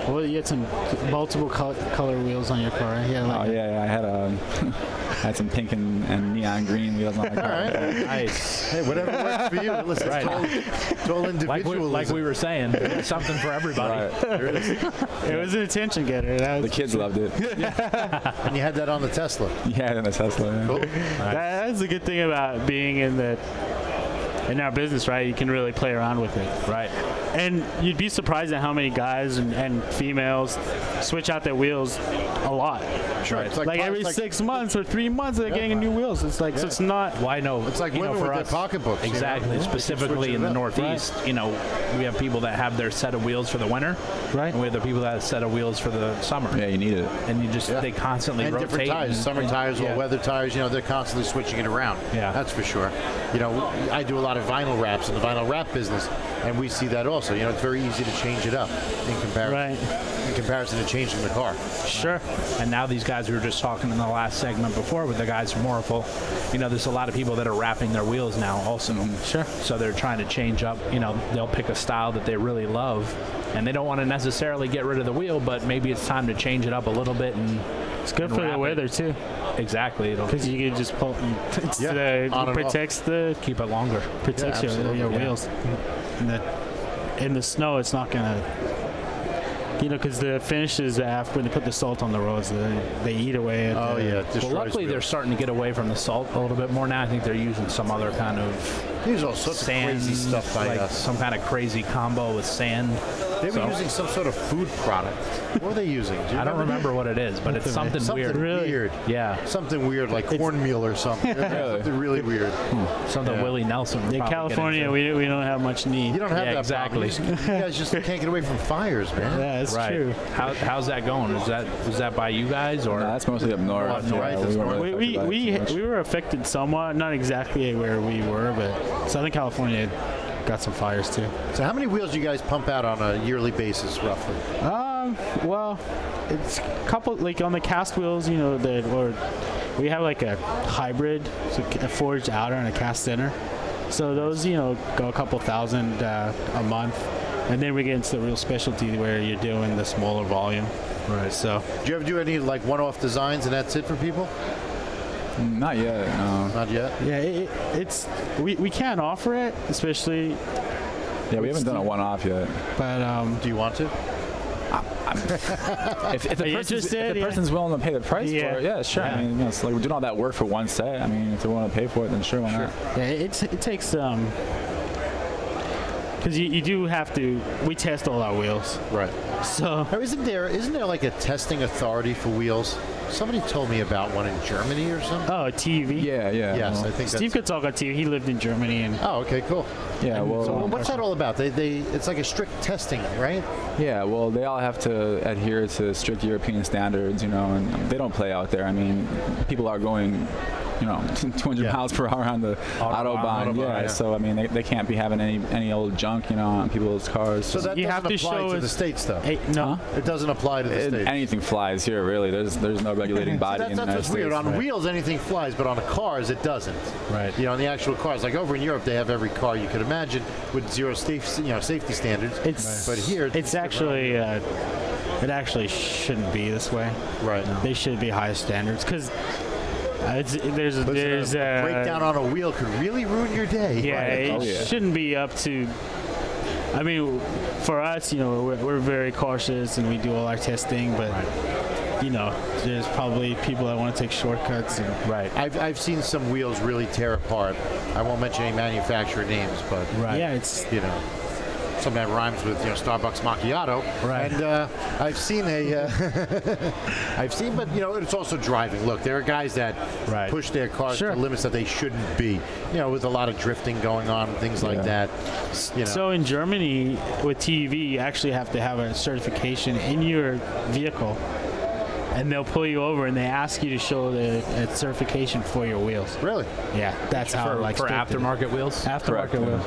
well, you had some multiple color, color wheels on your car. Right? Yeah, Oh like, yeah, yeah, I had I had some pink and, and neon green wheels on my car. All right. Nice. Hey, whatever works for you. Listen, Right. it's all, it's all Like we, like we were saying, something for everybody. Right. it was an attention getter. That The kids loved it. and you had that on the Tesla. Yeah, in the Tesla. Yeah. Cool. that- that's the good thing about being in the in our business, right? You can really play around with it. Right. And you'd be surprised at how many guys and, and females switch out their wheels a lot. Sure. It's Like, like, every like, six months or three months, they're getting new wheels. It's like so it's not. Why no? It's like you know, for with us, their pocketbooks, you know? Exactly. Yeah. They can Specifically in the up. Northeast, you know, we have people that have their set of wheels for the winter, Right. And we have the people that have a set of wheels for the summer. Yeah, you need it. And you just Yeah. they constantly and rotate. different tires, and- summer and- tires, yeah. weather tires. You know, they're constantly switching it around. Yeah. that's for sure. You know, I do a lot of vinyl wraps in the vinyl wrap business, and we see that also. You know, it's very easy to change it up in comparison. Right. In comparison to changing the car. Sure. And now these guys we were just talking in the last segment before with the guys from Orafol, you know, there's a lot of people that are wrapping their wheels now also. Sure. So they're trying to change up, you know, they'll pick a style that they really love and they don't want to necessarily get rid of the wheel, but maybe it's time to change it up a little bit and It's good for the wrap it. weather too, Exactly. It'll because you can just pull. It's Yeah, the, on and off. protects the keep it longer. protects Yeah, your, absolutely, your yeah. Wheels. In the in the snow, it's not gonna. You know, because the finishes after when they put the salt on the roads, they, they eat away at. Oh the, yeah, it Well, destroys luckily they're starting to get away from the salt a little bit more now. I think they're using some other kind of There's all sorts sand, of crazy stuff by like us. some kind of crazy combo with sand. They were So- using some sort of food product. What were they using? Do you I don't remember what it is, but it's something, Something weird. weird. Yeah, Something weird like cornmeal or something. something really weird. Hmm. something Yeah. Willie Nelson. would in get California, into. we, we don't have much need. You don't have Yeah, that exactly. problem. You, guys just can't get away from fires, man. yeah, that's right. true. How, how's that going? Is that is that by you guys or? No, that's mostly up north. Up north, Yeah, that's we weren't really We, we, affected by it we, too much. we were affected somewhat, not exactly where we were, but Southern California got some fires too. So how many wheels do you guys pump out on a yearly basis, roughly? Um, well, it's a couple like on the cast wheels, you know, that or we have like a hybrid, so a forged outer and a cast inner. So those, you know, go a couple thousand uh, a month, and then we get into the real specialty where you're doing the smaller volume. Right. So Do you ever do any like one-off designs and that's it for people? Not yet. No. Not yet. yeah, it, it's we, we can offer it, especially, Yeah, we haven't done a one-off yet. but um, Do you want to? If, if, the, person's, if interested? the Yeah. willing to pay the price Yeah. for it, yeah, sure. Yeah. I mean, you know, it's like we're doing all that work for one set. I mean, if they want to pay for it, then sure, why not? Yeah, it, it takes um because you, you do have to. We test all our wheels, Right. so Now, isn't there isn't there like a testing authority for wheels? Somebody told me about one in Germany or something. oh TUV. Yeah, yeah. yes, well, I think uh-huh. Steve that's. could talk on TUV. He lived in Germany, and Oh, okay, cool. yeah, well, So what's that all about? They, they, it's like a strict testing, right? Yeah, well, they all have to adhere to strict European standards, you know, and they don't play out there. I mean, people are going, you know, 200 Yeah. miles per hour on the Autobahn, autobahn. yeah, yeah. so I mean, they, they can't be having any any old junk, you know, on people's cars. So that You doesn't have to apply show to the us- states, though. hey, no, It doesn't apply to the It- states. anything flies here, really. There's there's no regulating See, body that's in that's United what's States. weird. On Right. wheels, anything flies, but on cars, it doesn't. Right. You know, on the actual cars, like over in Europe, they have every car you could imagine with zero safety, you know, safety standards. it's But here, it's actually uh, it actually shouldn't be this way. right. They should be high standards because it's, there's Listen, there's a uh, breakdown on a wheel could really ruin your day. Yeah, it Oh, yeah. shouldn't be up to. I mean, for us, you know, we're, we're very cautious and we do all our testing, but you know, there's probably people that want to take shortcuts. And, Right. I've, I've seen some wheels really tear apart. I won't mention any manufacturer names, but Right. Yeah, it's you know, something that rhymes with you know Starbucks macchiato. Right. And uh, I've seen a, uh, I've seen, but you know, it's also driving. Look, there are guys that Right. push their cars Sure. to limits that they shouldn't be. You know, with a lot of drifting going on, and things like that. You know. So in Germany, with TUV, you actually have to have a certification in your vehicle, and they'll pull you over and they ask you to show the a certification for your wheels. really? Yeah, that's how for, like for strict it is. aftermarket wheels. Aftermarket Correct, yeah. wheels.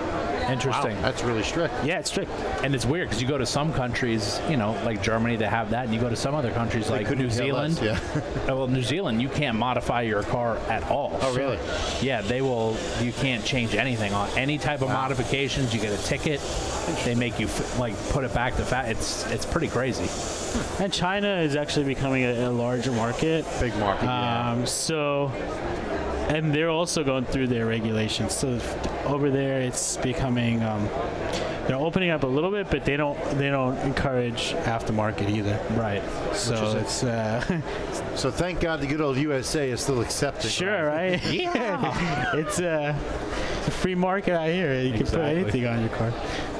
Interesting. Wow, that's really strict. Yeah, it's strict. And it's weird because you go to some countries, you know, like Germany, they have that, and you go to some other countries like New Zealand. less, Oh, well, New Zealand, you can't modify your car at all. Oh, really? Yeah, they will. You can't change anything on any type of modifications. You get a ticket. They make you f- like put it back to fat. It's it's pretty crazy. And China is actually becoming a, a larger market. Big market. yeah. Um, so, and they're also going through their regulations. So over there, it's becoming. Um, they're opening up a little bit, but they don't. They don't encourage aftermarket either. Right. So it's uh, So thank God the good old USA is still accepting. sure, right? Yeah. it's uh, it's a free market out here. You can put anything on your car.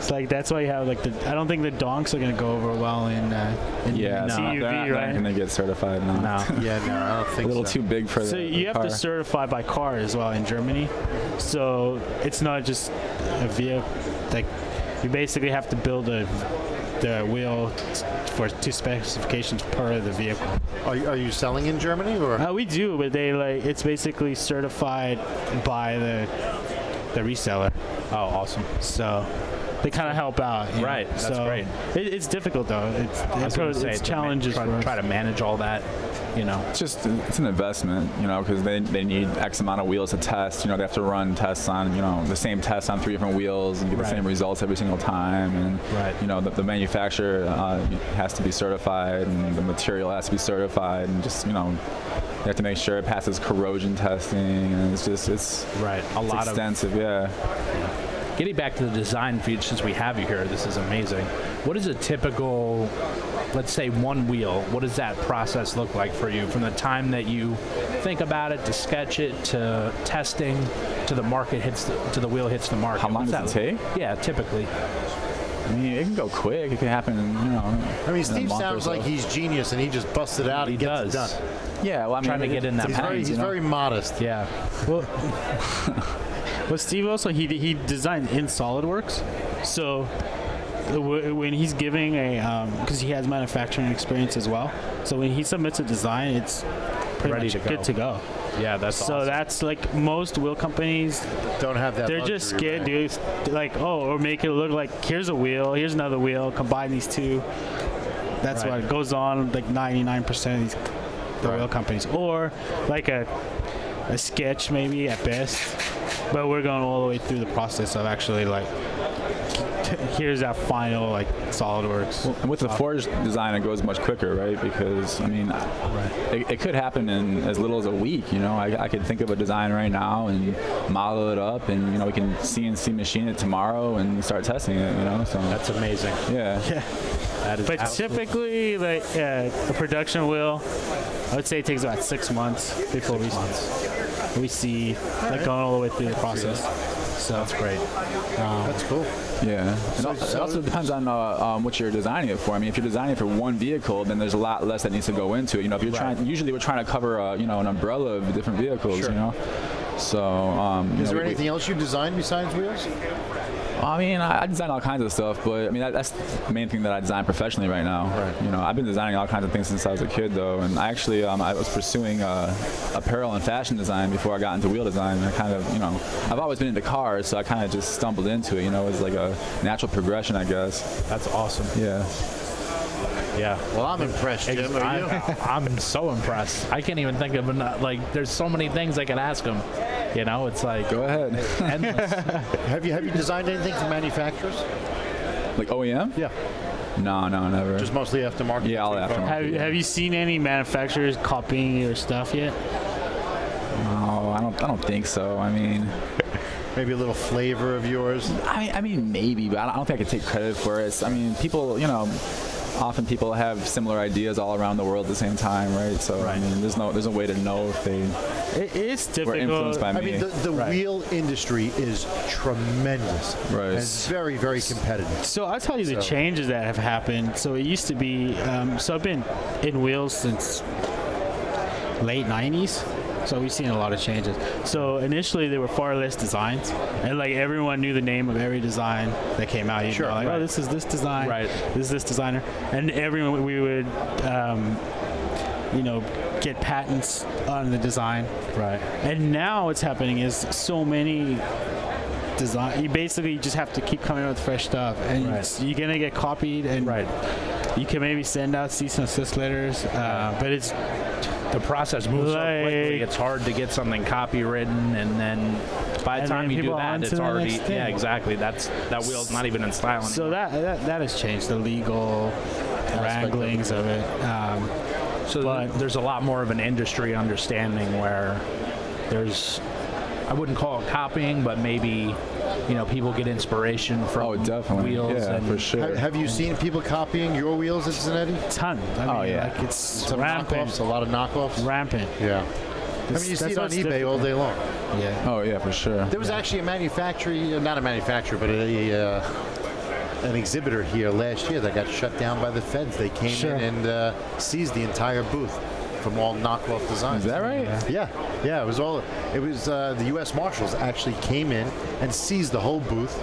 It's like that's why you have like the. I don't think the donks are gonna go over well in uh, in Yeah, No. no, TUV, they're not, right? going to get certified now. No. Yeah, no, I don't A little so. too big for So the, you the have car. to certify by car as well in Germany. So it's not just a vehicle. Like you basically have to build a the wheel for two specifications per the vehicle. Are, you- are you selling in Germany or? Uh, we do, but they like it's basically certified by the the reseller. Oh, awesome. So they kind of help out. you know. Right, that's so great. It, it's difficult though. It's I was it's, gonna say, it's to ma- challenges Try, for try to manage all that. You know. It's just it's an investment, you know, because they, they need X amount of wheels to test. You know, they have to run tests on you know the same tests on three different wheels and get Right. the same results every single time. And Right. you know, the, the manufacturer uh, has to be certified, and the material has to be certified, and just you know, you have to make sure it passes corrosion testing, and it's just it's Right. A it's lot of extensive, yeah. Getting back to the design feature, since we have you here, this is amazing. What is a typical, let's say, one wheel? What does that process look like for you from the time that you think about it to sketch it to testing to the market hits the, to the wheel hits the market? How long does that it look- take? Yeah, typically. I mean, it can go quick. It can happen, in, you know. I mean, in Steve sounds so. like he's genius and he just busts it out He and gets does. it done. Yeah, well, I mean, Trying to get in that He's Depends, very, you he's know? very modest. Yeah. Well, well, Steve also he he designed in SolidWorks, so when he's giving a um, because he has manufacturing experience as well, so when he submits a design, it's pretty Ready much to go. good to go. Yeah, that's so awesome. that's like most wheel companies. Don't have that. They're just luxury, scared, right? dude. Like, oh, or make it look like here's a wheel, here's another wheel. Combine these two. That's Right. what goes on. Like 99% of these the wheel companies, or like a a sketch maybe at best. But we're going all the way through the process of actually like here's that final like SolidWorks. And with the forged design, it goes much quicker, right? Because I mean, it, it could happen in as little as a week. You know, I, I could think of a design right now and model it up, and you know, we can CNC machine it tomorrow and start testing it. You know, so that's amazing. yeah. Yeah. That is But absolutely- typically, like uh, a production wheel, I would say it takes about six months before we we see like going all the way through the process. So that's great. That's cool. Yeah, and al- it also depends on uh, um, what you're designing it for. I mean, if you're designing it for one vehicle, then there's a lot less that needs to go into it. You know, if you're trying, usually we're trying to cover, uh, you know, an umbrella of different vehicles. Sure. You know, so um, you Is know, there we- anything else you designed besides wheels? I mean, I, I design all kinds of stuff, but I mean, that, that's the main thing that I design professionally right now. Right. You know, I've been designing all kinds of things since I was a kid, though, and I actually um, I was pursuing uh, apparel and fashion design before I got into wheel design. I kind of, you know, I've always been into cars, so I kind of just stumbled into it. You know, it was like a natural progression, I guess. That's awesome. Yeah. Yeah. Well, I'm impressed, Jim. Are you? I'm, I'm so impressed. I can't even think of enough. Like, there's so many things I could ask him. You know, it's like Go ahead. endless. Have you have you designed anything for manufacturers? like OEM? Yeah. No, no, never. Just mostly aftermarket. Yeah, all aftermarket. have have you seen any manufacturers copying your stuff yet? no, I don't. I don't think so. I mean. Maybe a little flavor of yours. I mean, I mean, maybe, but I don't, I don't think I could take credit for it. I mean, people, you know, often people have similar ideas all around the world at the same time, right? So I mean, there's no, there's no way to know if they It is difficult. influenced by I mean, the, the wheel industry is tremendous. Right. And it's very, very competitive. So I'll tell you the So- changes that have happened. So it used to be, um, so I've been in wheels since late 90s. So we've seen a lot of changes. So initially there were far less designs, and like everyone knew the name of every design that came out. You Sure, know, like right. oh, this is this design, Right. This is this designer, and everyone we would, um, you know, get patents on the design. Right. And now what's happening is so many design. You basically just have to keep coming up with fresh stuff, and Right. you're gonna get copied. And Right. you can maybe send out cease and assist letters, uh, but it's the process moves so quickly. It's hard to get something copywritten, and then by the time you do that, it's already yeah, exactly. That's that wheel's not even in style anymore. so that, that that has changed the legal wranglings of it. Um, So th- there's a lot more of an industry understanding where there's, I wouldn't call it copying, but maybe, you know, people get inspiration from Oh, definitely. wheels. Yeah, and for sure. Ha- Have you seen people copying your wheels at Zenetti? ton. I Oh, yeah. like it's Some rampant. knockoffs, a lot of knockoffs. Rampant. Yeah. I mean, you see it on what's eBay all day long. Yeah. Oh yeah, for sure. There was actually a manufacturer, not a manufacturer, but a uh, an exhibitor here last year that got shut down by the feds. They came Sure. in and uh, seized the entire booth from all knockoff designs. Is that right? Yeah, yeah. It was all. It was uh, the U.S. Marshals actually came in and seized the whole booth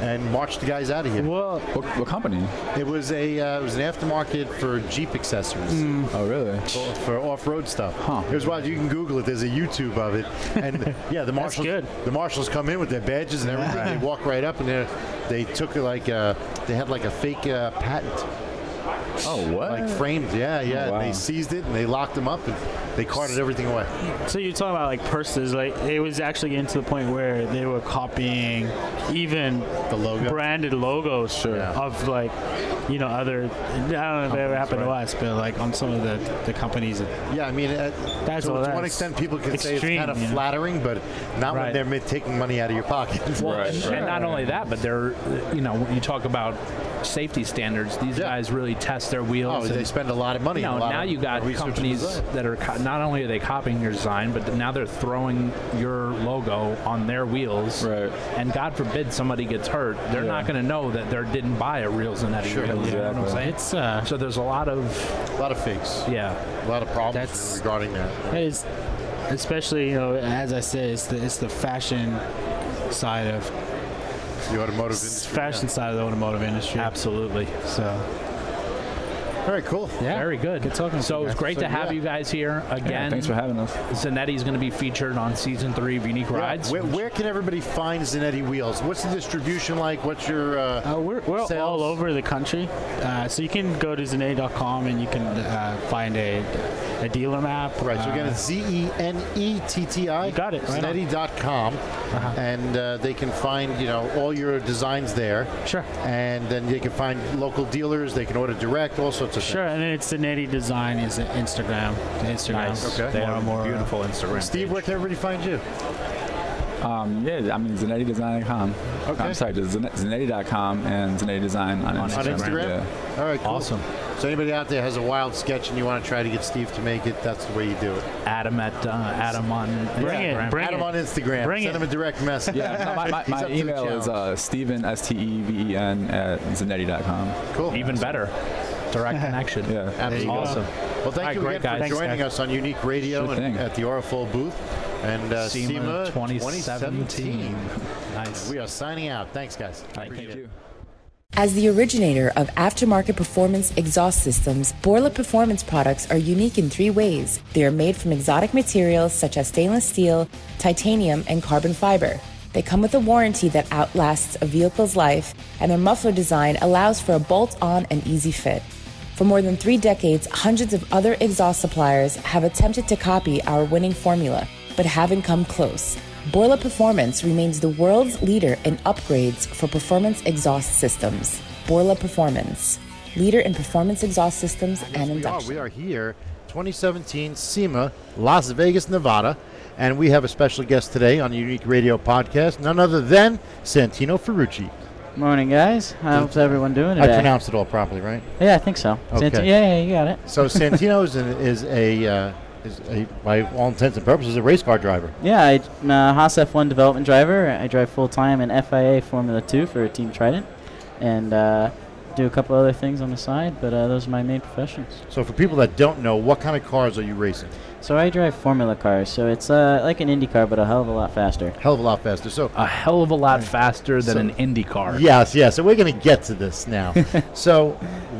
and marched the guys out of here. Well, What, what company? It was a uh, it was an aftermarket for Jeep accessories. Oh really? for- For off-road stuff. Huh. Here's why you can Google it. There's a YouTube of it, and yeah, the marshals. good. The marshals come in with their badges and everything. They walk right up and they they took it like uh they had like a fake uh, patent, Oh what? like framed. Yeah, yeah. Oh, wow. And they seized it and they locked them up and they carted everything away. So you're talking about like purses, like it was actually getting to the point where they were copying even The logo. branded logos Sure. of like you know other. I don't know if it ever happened to us, but like on some of the the companies. That, Yeah, I mean, uh, That's to, all to one extent, people can say it's kind of you know? flattering, but not when they're taking money out of your pocket. Well, Right, and, right. and not only that, but they're, you know, when you talk about safety standards, these Yeah. guys really test their wheels. Oh, they spend a lot of money. you know, a lot now of you got companies that are co- not only are they copying your design, but now they're throwing your logo on their wheels. Right. And God forbid somebody gets hurt, they're Yeah. not going to know that they didn't buy a real Zenetti Sure, wheel. You know what I'm saying? it's uh, So there's a lot of A lot of fakes. yeah. A lot of problems That's- regarding that. it is, especially you know as I said, it's the it's the fashion side of The automotive industry. fashion side of the automotive industry. Absolutely. So yeah. Very cool. yeah, Very good. Good talking to So you it's great So, to have yeah. you guys here Yeah, again. thanks for having us. Zenetti is going to be featured on season three of Unique Yeah, Rides. Where, where can everybody find Zenetti wheels? What's the distribution like? What's your uh, Uh, we're we're Sales? all over the country, uh, so you can go to Zenetti.com and you can uh, find a, a dealer map. right? So again, Uh, it's Z E N E T T I. You got it, right on. Zenetti.com, Uh-huh. and uh, they can find you know all your designs there. Sure. And then they can find local dealers. They can order direct. All sorts of Sure, and then it's Zenetti Design is Instagram. Instagram. Nice. Okay. They More have and a more, uh, beautiful Instagram. Steve, page. where can everybody find you? Um, yeah, I mean ZenettiDesign.com. Okay. I'm sorry, just Zenetti.com and Zenetti Design on, On Instagram. Instagram. Yeah. All right. Cool. Awesome. So anybody out there has a wild sketch and you want to try to get Steve to make it, that's the way you do it. Adam at uh, Adam on Bring it, Instagram. bring Add him it. on Instagram. Bring Send it. him a direct message. Yeah, no, my, my, my up to the email is challenge. uh, Steven, S T E V E N, at Zenetti.com. cool. Even better. Direct connection. Yeah. Absolutely. Awesome. Well, thank All right, you great, again for guys. Thanks, joining guys. us on Unique Radio Sure and thing. at the Orafol booth. And uh, SEMA SEMA 2017. Nice. We are signing out. Thanks, guys. Thank Appreciate you. it. As the originator of aftermarket performance exhaust systems, Borla Performance products are unique in three ways. They are made from exotic materials such as stainless steel, titanium, and carbon fiber. They come with a warranty that outlasts a vehicle's life, and their muffler design allows for a bolt on and easy fit. For more than three decades, hundreds of other exhaust suppliers have attempted to copy our winning formula, but haven't come close. Borla Performance remains the world's leader in upgrades for performance exhaust systems. Borla Performance, leader in performance exhaust systems and Yes, we are. induction. We are here, 2017 SEMA, Las Vegas, Nevada. And we have a special guest today on the Unique Radio podcast, none other than Santino Ferrucci. Morning, guys. How's everyone doing today? I pronounced it all properly, right? Yeah, I think so. Okay. Sant- yeah, yeah, you got it. So Santino is, an, is a uh, is, a, by all intents and purposes, a race car driver. Yeah, I'm a Haas F1 development driver. I drive full time in FIA Formula 2 for Team Trident, and uh, do a couple other things on the side. But uh, those are my main professions. So, for people that don't know, what kind of cars are you racing? So I drive Formula cars. So it's uh, like an Indy car, but a hell of a lot faster. Hell of a lot faster. So a hell of a lot faster than So- an Indy car. Yes, yes. So we're going to get to this now. so,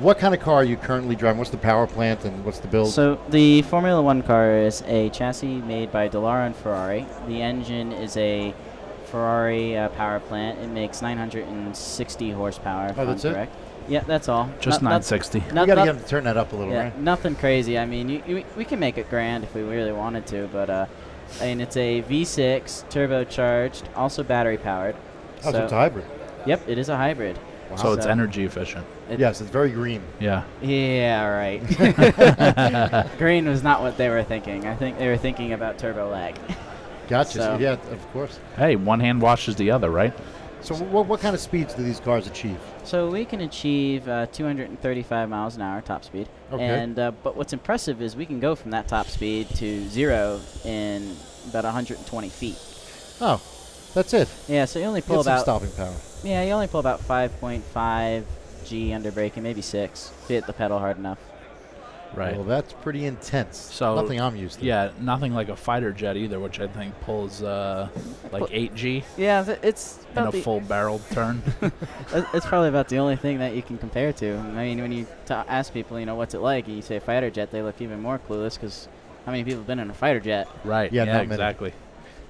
what kind of car are you currently driving? What's the power plant and what's the build? So the Formula One car is a chassis made by Dallara and Ferrari. The engine is a Ferrari uh, power plant. It makes 960 horsepower. If Oh, I'm that's it? Correct. Yeah, that's all. Just Not- not- 960. we not- got to not- get him to turn that up a little, yeah, right? nothing crazy. I mean, you, you, we can make it grand if we really wanted to, but uh, I mean, it's a V6 turbocharged, also battery powered. Oh, so it's a hybrid. Yep, it is a hybrid. So it's energy efficient. It- yes, it's very green. Yeah. Yeah, right. Green was not what they were thinking. I think they were thinking about turbo lag. Gotcha. So- yeah, of course. Hey, one hand washes the other, right? So, what, what kind of speeds do these cars achieve? So we can achieve uh, 235 miles an hour top speed. Okay. And uh, but what's impressive is we can go from that top speed to zero in about 120 feet. Oh, that's it. Yeah, so you only pull Get some about stopping power. Yeah, you only pull about 5.5 G under braking, maybe six. If you hit the pedal hard enough. Right. Well, that's pretty intense. So nothing I'm used to. Yeah, nothing like a fighter jet either, which I think pulls uh, like eight G Yeah, th- it's in a full barrel turn. It's probably about the only thing that you can compare to. I mean, when you t- ask people, you know, what's it like, and you say fighter jet, they look even more clueless because how many people have been in a fighter jet? right. Yeah, Yeah, not many. exactly.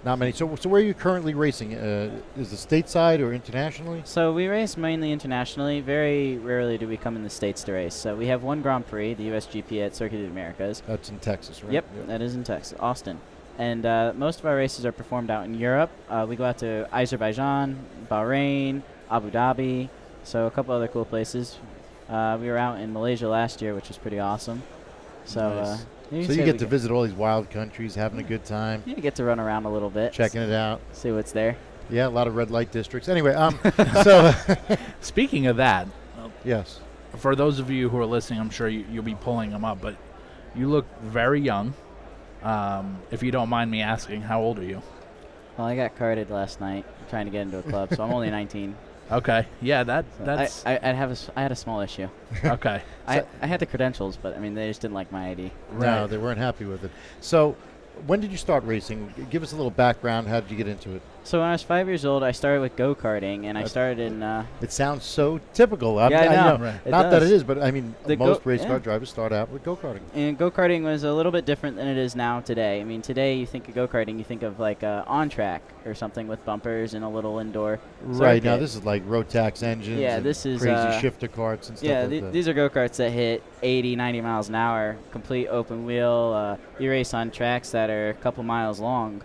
Not many. So, so where are you currently racing? Uh, is it stateside or internationally? So we race mainly internationally. Very rarely do we come in the states to race. So we have one Grand Prix, the USGP at Circuit of the Americas. That's in Texas, right? Yep, that is in Texas, Austin. And uh, most of our races are performed out in Europe. Uh, we go out to Azerbaijan, Bahrain, Abu Dhabi, so a couple other cool places. Uh, we were out in Malaysia last year, which was pretty awesome. So, uh, Nice. Can so you get to visit all these wild countries, having a good time, You get to run around a little bit, checking it out. see what's there. Yeah, a lot of red light districts. Anyway, um, so Speaking of that, yes, for those of you who are listening, I'm sure you, you'll be pulling them up, but you look very young. Um, if you don't mind me asking, how old are you? Well, I got carded last night trying to get into a club, so I'm only 19. Okay. Yeah, that So that's I, I, I have a s I had a small issue. okay. I, I had the credentials, but I mean they just didn't like my ID. no, they weren't happy with it. So, when did you start racing? G- Give us a little background. How did you get into it? So when I was five years old, I started with go karting, and I started in. Uh, It sounds so typical. I'm, Yeah, I know. Right. It Not that it is, but I mean, The go- most race yeah. car drivers start out with go karting. and go karting was a little bit different than it is now today. I mean, today you think of go karting, you think of like uh, on track or something with bumpers and a little indoor. Right now, this is like Rotax engines. Yeah, and this is, crazy uh, shifter carts and stuff Yeah, like th- these are go karts that hit 80, 90 miles an hour, complete open wheel. Uh, you race on tracks that are a couple miles long,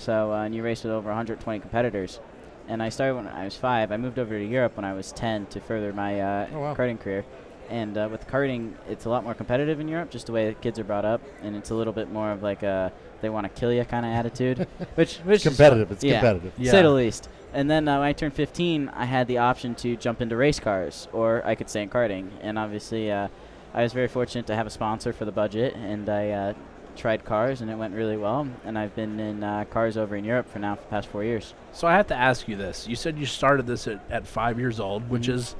so uh, and you race with over 120 competitors. And I started when I was five. I moved over to Europe when I was 10 to further my uh, Oh, wow. karting career. And uh, with karting, it's a lot more competitive in Europe, just the way the kids are brought up, and it's a little bit more of like a they want to kill you kind of attitude, which which is fun. competitive. It's yeah, competitive. to say the least. And then uh, when I turned 15, I had the option to jump into race cars, or I could stay in karting. And obviously, uh, I was very fortunate to have a sponsor for the budget, and I uh, tried cars, and it went really well. And I've been in uh, cars over in Europe for now for the past four years. So I have to ask you this. You said you started this at, at five years old, which Mm-hmm. is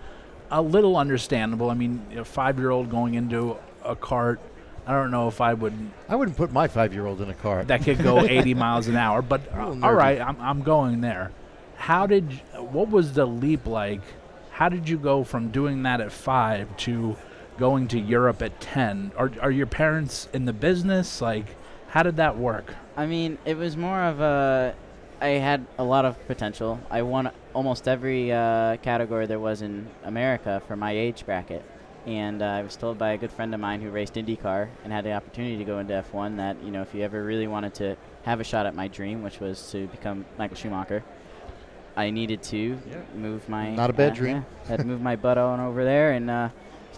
a little understandable. I mean, a five year old going into a cart, I don't know if I would, I wouldn't put my five-year-old in a car. that could go 80 miles an hour, but A little uh, all I'm, I'm going there. How did, what was the leap like? How did you go from doing that at five to going to Europe at 10? Are, are your parents in the business? Like, how did that work? I mean, it was more of a. I had a lot of potential. I won almost every uh, category there was in America for my age bracket. And uh, I was told by a good friend of mine who raced IndyCar and had the opportunity to go into F1 that, you know, if you ever really wanted to have a shot at my dream, which was to become Michael Schumacher, I needed to move my. Not a bad uh, dream. yeah, had to move my butt on over there and uh,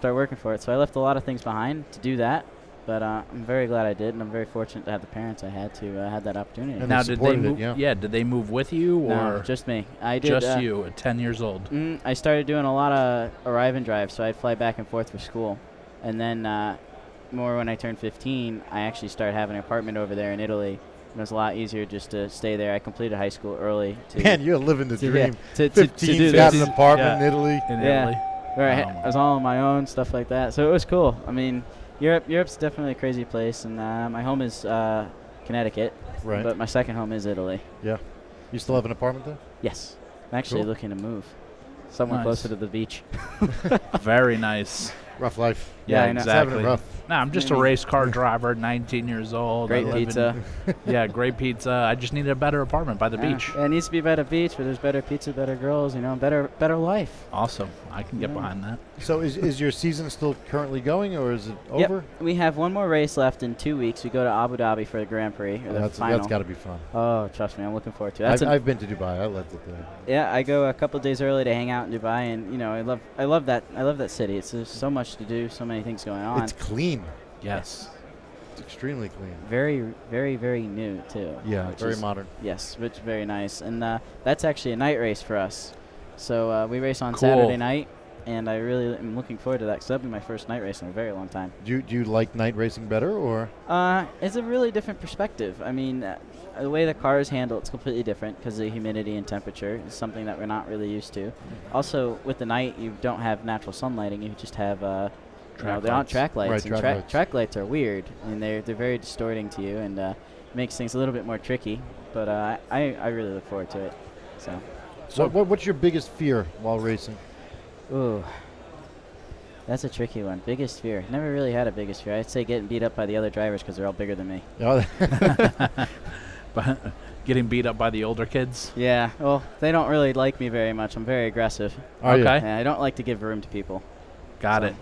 start working for it. So I left a lot of things behind to do that. But uh, I'm very glad I did, and I'm very fortunate to have the parents I had to uh, have that opportunity. And now, they did they supported it, move? yeah. did they move with you No, or just me. I did. just uh, you at 10 years old? Mm, I started doing a lot of arrive and drive, so I'd fly back and forth for school, and then uh, more when I turned 15, I actually started having an apartment over there in Italy. And it was a lot easier just to stay there. I completed high school early. To Man, you're living the to- dream. Yeah, to, to, to 15, do got this. an apartment Yeah. in Italy. In yeah. Italy. Where I, ha- my I was all on my own, stuff like that. So it was cool. I mean, Europe, Europe's definitely a crazy place, and uh, my home is uh, Connecticut, Right. but my second home is Italy. Yeah. You still have an apartment there? Yes, I'm actually Cool. looking to move somewhere Nice. closer to the beach. Very nice. Rough life. Yeah, Yeah, I know. It's having it exactly. rough. Nah, I'm just a race car driver, 19 years old. Great live in- pizza. yeah, great pizza. I just needed a better apartment by the Yeah. beach. Yeah, it needs to be by the beach where there's better pizza, better girls, you know, better better life. Awesome. I can get Yeah. behind that. So is, is your season still currently going, or is it over? Yep. over? We have one more race left in two weeks. We go to Abu Dhabi for the Grand Prix or the that's final. that's got to be fun. oh, trust me, I'm looking forward to it. That's I've, a- I've been to Dubai. I loved it there. Yeah, I go a couple days early to hang out in Dubai, and you know, I love, I love that, I love that city. It's there's so much to do, so many things going on. It's clean. Yes. It's extremely clean. very, very, very new too. Yeah, very is- modern. Yes, which is very nice, and uh, that's actually a night race for us. So uh, we race on Cool. Saturday night, and I really am looking forward to that because that'll be my first night race in a very long time. Do you, do you like night racing better, or Uh, it's a really different perspective. I mean, uh, the way the car is handled, it's completely different because of the humidity and temperature is something that we're not really used to. Mm-hmm. Also, with the night, you don't have natural sunlighting. You just have, uh, you know, Track they're on track lights. Right, and track tra- lights. track lights are weird, and they're they're very distorting to you, and uh, makes things a little bit more tricky. But uh, I I really look forward to it. So, so? What, what's your biggest fear while racing? ooh. That's a tricky one. Biggest fear. Never really had a biggest fear. I'd say getting beat up by the other drivers because they're all bigger than me. Oh, But getting beat up by the older kids. Yeah, well, they don't really like me very much. I'm very aggressive. Are you? Yeah, I don't like to give room to people. Got So- it.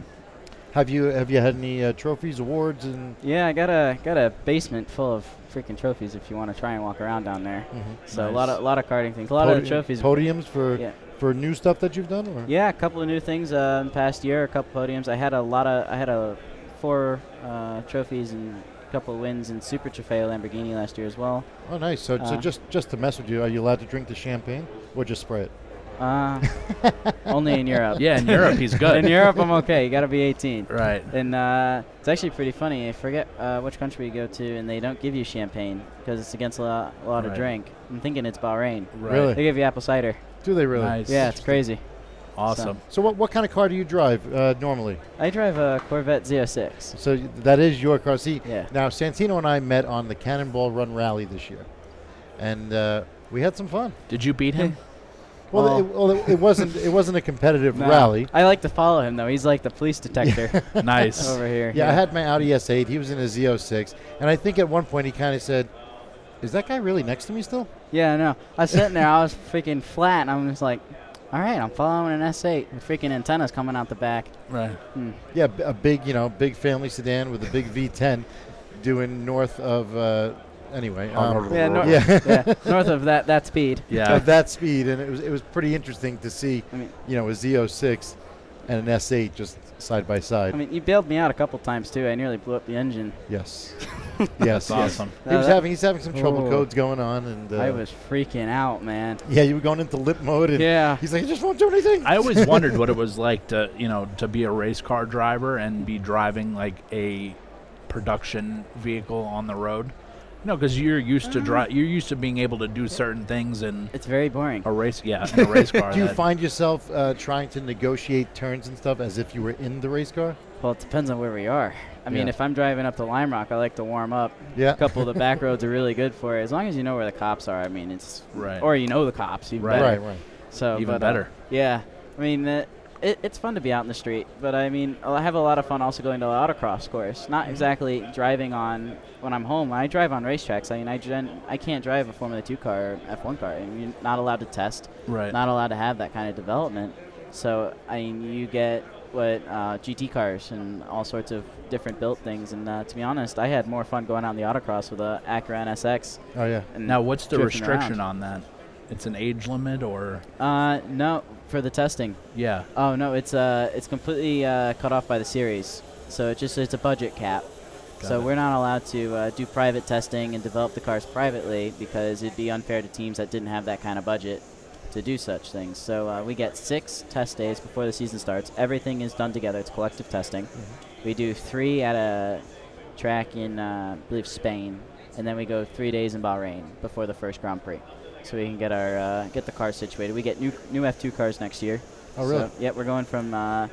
Have you have you had any uh, trophies, awards, and Yeah, I got a got a basement full of freaking trophies. If you want to try and walk around down there, so a lot of a lot of karting things, a lot of trophies. podiums for Yeah. for new stuff that you've done? Or? Yeah, a couple of new things uh, in the past year. A couple podiums. I had a lot of. I had a four uh, trophies and a couple of wins in Super Trofeo Lamborghini last year as well. Oh, nice. So, so Uh, just just to mess with you, are you allowed to drink the champagne or just spray it? Uh, only in Europe. Yeah, in Europe he's good. in Europe, I'm okay. You got to be 18. Right. And uh, it's actually pretty funny. I forget uh, which country you go to, and they don't give you champagne because it's against a lot, a lot Right. of drink. I'm thinking it's Bahrain. Right. Really? They give you apple cider. Do they really? Nice. Yeah, it's crazy. Awesome. So, what what kind of car do you drive uh, normally? I drive a Corvette Z06. So y- that is your car. See, Yeah. now Santino and I met on the Cannonball Run Rally this year, and uh, we had some fun. Did you beat him? Well, Well- it, well, it, it wasn't it wasn't a competitive No, rally. I like to follow him though. He's like the police detector nice. over here. Yeah, I had my Audi S8. He was in a Z06, and I think at one point he kind of said, "Is that guy really next to me still?" Yeah, I know. I was sitting there. I was freaking flat, and I'm just like, all right, I'm following an S8. The freaking antennas coming out the back. Right. Hmm. Yeah, a big you know big family sedan with a big V10, doing north of. Uh, anyway, um, Yeah, nor- yeah. yeah, north of that that speed. Yeah. of that speed, and it was it was pretty interesting to see, I mean- you know, a Z06 and an S8 just side by side. I mean, you bailed me out a couple times too. I nearly blew up the engine. yes, That's yes, awesome. He was that- having he's having some trouble Oh. codes going on, and uh, I was freaking out, man. yeah, you were going into lip mode, and Yeah. he's like, I just won't do anything. I always wondered what it was like to, you know, to be a race car driver and be driving like a production vehicle on the road. No, because you're used to drive. You're used to being able to do certain things and It's very boring. a race. Yeah, in a race car. do you that- find yourself uh, trying to negotiate turns and stuff as if you were in the race car? Well, it depends on where we are. I mean, Yeah. if I'm driving up to Lime Rock, I like to warm up. Yeah. A couple of the back roads are really good for it. As long as you know where the cops are, I mean, it's Right. or you know the cops, even Right. better. Right, right. So Even but, uh, better. yeah, I mean, uh, it, it's fun to be out in the street, but I mean, I have a lot of fun also going to the autocross course. Not exactly driving on when I'm home. When I drive on racetracks, I mean, I gen- I can't drive a Formula Two car, or F1 car. I mean, you're not allowed to test. Right. Not allowed to have that kind of development. So I mean, you get what uh, GT cars and all sorts of different built things. And uh, to be honest, I had more fun going out in the autocross with a Acura NSX. Oh yeah. And Now, what's the restriction around. on that? It's an age limit, or Uh, no, for the testing. yeah. Oh no, it's uh, it's completely uh, cut off by the series. So it just it's a budget cap. so it. we're not allowed to uh, do private testing and develop the cars privately because it'd be unfair to teams that didn't have that kind of budget to do such things. So uh, we get six test days before the season starts. Everything is done together. It's collective testing, We do three at a track in, uh, I believe, Spain, and then we go three days in Bahrain before the first Grand Prix, so we can get our uh, get the cars situated. We get new new F2 cars next year. Oh, really? So, yeah, we're going from uh,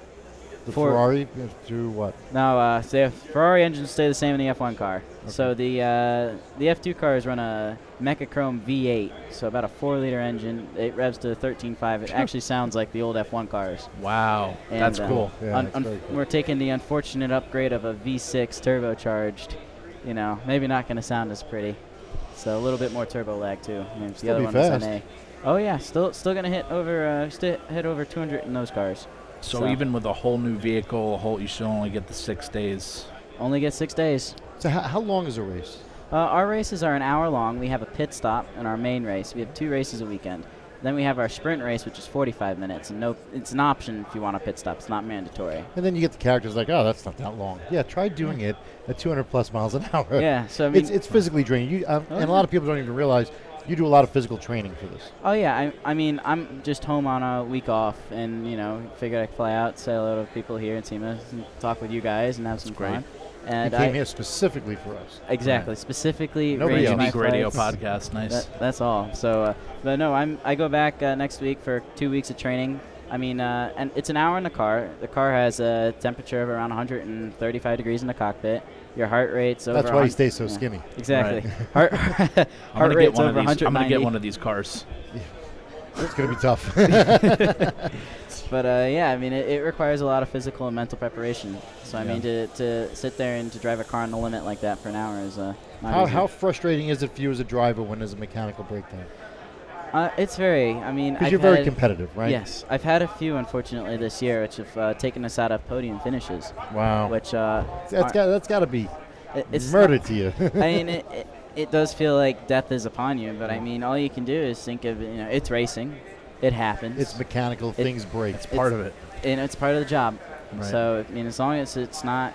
The four- Ferrari to what? no, uh, so the Ferrari engines stay the same in the F1 car. So the uh, the F2 cars run a Mecachrome V8, so about a four-liter engine. It revs to 13.5. It actually sounds like the old F1 cars. Wow, And, that's uh, cool. Yeah, un- that's un- cool. We're taking the unfortunate upgrade of a V6 turbocharged. You know, maybe not going to sound as pretty. So a little bit more turbo lag too. I mean, the Still other be one fast. is NA. Oh yeah, still still going to hit over uh, sti- hit over 200 in those cars. So, So- even with a whole new vehicle, a whole you should only get the six days. Only get six days. So how, how long is a race? Uh, our races are an hour long. We have a pit stop in our main race. We have two races a weekend. Then we have our sprint race, which is 45 minutes, and no, it's an option if you want a pit stop. It's not mandatory. And then you get the characters like, oh, that's not that long. Yeah, try doing it at 200 plus miles an hour. Yeah, so I mean, it's, it's physically draining. You, um, Oh, and a lot of people don't even realize you do a lot of physical training for this. oh yeah, I, I mean, I'm just home on a week off, and you know, figured I'd fly out, say hello to people here in SEMA, and talk with you guys, and have some great. fun. And you came I, here specifically for us. exactly, specifically Nobody arranged else. my Unique Radio podcast, nice. That, that's all. So, uh, but no, I'm I go back uh, next week for two weeks of training. I mean, uh, and it's an hour in the car. The car has a temperature of around 135 degrees in the cockpit. Your heart rate's over. That's why he 100 stays so yeah, skinny. Exactly. Heart, I'm heart gonna rate's over of these. I'm gonna get one of these cars. It's going to be tough. But uh, yeah, I mean, it, it requires a lot of physical and mental preparation. So I Yeah. mean, to, to sit there and to drive a car on the limit like that for an hour is uh, how, easy. how frustrating is it for you as a driver when there's a mechanical breakdown? Uh, it's very. I mean, Because you're very competitive, right? Yes, I've had a few, unfortunately, this year, which have uh, taken us out of podium finishes. Wow. Which uh, That's got that's got to be it- it's murder not- to you. I mean, it, it, it does feel like death is upon you, but I mean, all you can do is think of you know, it's racing, it happens. it's mechanical. It- things break. it's Part of it. and it's part of the job. Right. So I mean, as long as it's not,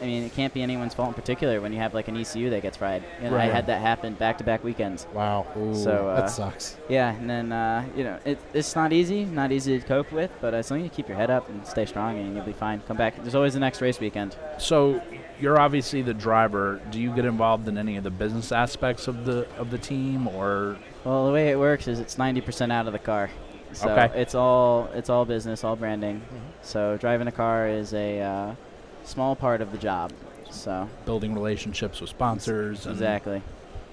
I mean, it can't be anyone's fault in particular when you have like an ECU that gets fried. You know, I had that happen back-to-back weekends. wow. So uh, that sucks. Yeah, and then uh, you know it, it's not easy, not easy to cope with, but as long as you keep your head up and stay strong, and you'll be fine. Come back. There's always the next race weekend. So you're obviously the driver. Do you get involved in any of the business aspects of the of the team, or Well, the way it works is it's 90% out of the car. So Okay. it's all it's all business, all branding. So driving a car is a uh, small part of the job. So building relationships with sponsors? And exactly.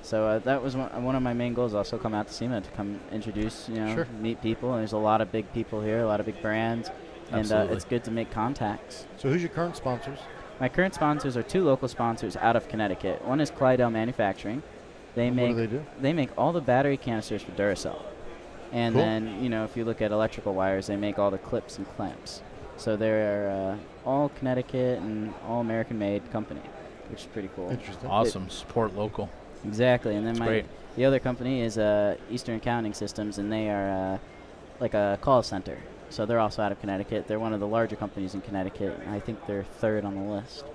So uh, that was one, one of my main goals. Also, come out to SEMA to come introduce, you know, Sure. meet people. And there's a lot of big people here, a lot of big brands, and uh, it's good to make contacts. So who's your current sponsors? My current sponsors are two local sponsors out of Connecticut. One is Cly-Del Manufacturing. They And make what do they do? they make all the battery canisters for Duracell. And Cool. then, you know, if you look at electrical wires, they make all the clips and clamps. So they're uh, all Connecticut and all American made company, which is pretty cool. Interesting. awesome. Support local. Exactly. And then That's my great. the other company is uh, Eastern Accounting Systems, and they are uh, like a call center. So they're also out of Connecticut. They're one of the larger companies in Connecticut. I think they're third on the list.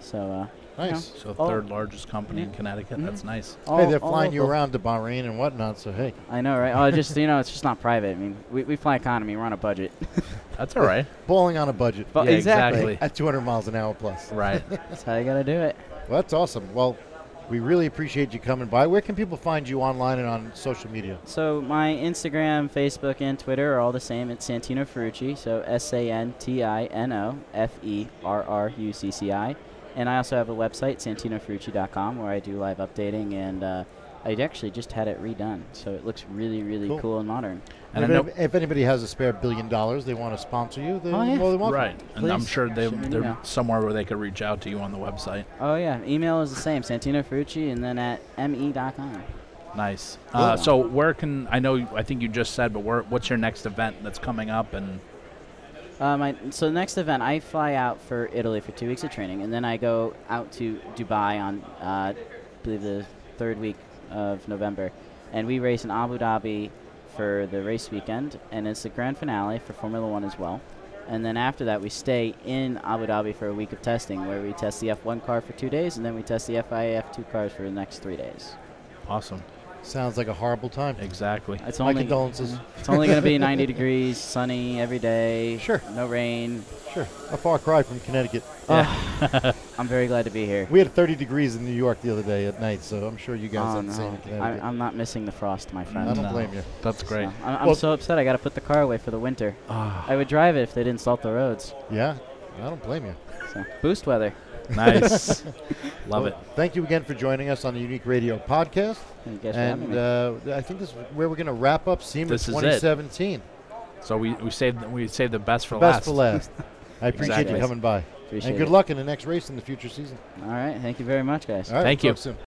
So uh, you Nice. know, So all- third largest company in Yeah. Connecticut. That's mm-hmm. nice. all- hey, they're all flying you local. around to Bahrain and whatnot. So hey, I know, right? Oh, just you know, it's just not private. I mean, we, we fly economy. We're on a budget. That's all right. bowling on a budget But Yeah, exactly. exactly. at 200 miles an hour plus. Right. That's how you gotta do it. Well, that's awesome. Well, we really appreciate you coming by. Where can people find you online and on social media? So my Instagram, Facebook, and Twitter are all the same. It's Santino Ferrucci. So S A N T I N O F E R R U C C I. And I also have a website, santinoferrucci.com, where I do live updating, and uh, I actually just had it redone, so it looks really, really Cool. cool, and modern. And I if, know, if anybody has a spare billion dollars they want to sponsor you, they're Oh, yeah. more than welcome. right. And I'm sure they, sure they're email. somewhere where they could reach out to you on the website. Oh yeah, email is the same, Santino Ferrucci, and then at me.com. Nice. Uh, so where can I know? I think you just said, but where? What's your next event that's coming up? And Uh, my, so the next event, I fly out for Italy for two weeks of training, and then I go out to Dubai on, uh, I believe the third week of November, and we race in Abu Dhabi for the race weekend, and it's the grand finale for Formula One as well. And then after that, we stay in Abu Dhabi for a week of testing, where we test the F1 car for two days, and then we test the FIA F2 cars for the next three days. awesome. Sounds like a horrible time. Exactly. It's My only condolences. It's only going to be 90 degrees, sunny every day. Sure. No rain. Sure. A far cry from Connecticut. Yeah. I'm very glad to be here. We had 30 degrees in New York the other day at night, so I'm sure you guys Oh, had the same no. Connecticut. I, I'm not missing the frost, my friend. I don't blame you. That's great. So, I'm, I'm Well- so upset. I got to put the car away for the winter. Ah. I would drive it if they didn't salt the roads. Yeah, I don't blame you. So, boost weather. Nice. Love Well, it. Thank you again for joining us on the Unique Radio podcast. Thank you guys for having And me. uh, I think this is where we're going to wrap up SEMA This is it. 2017. So we, we saved we saved the best for Best last. for last. I appreciate Exactly. you coming by. Appreciate and good it. luck in the next race in the future season. All right. Thank you very much, guys. All right, Thank we'll you. talk soon.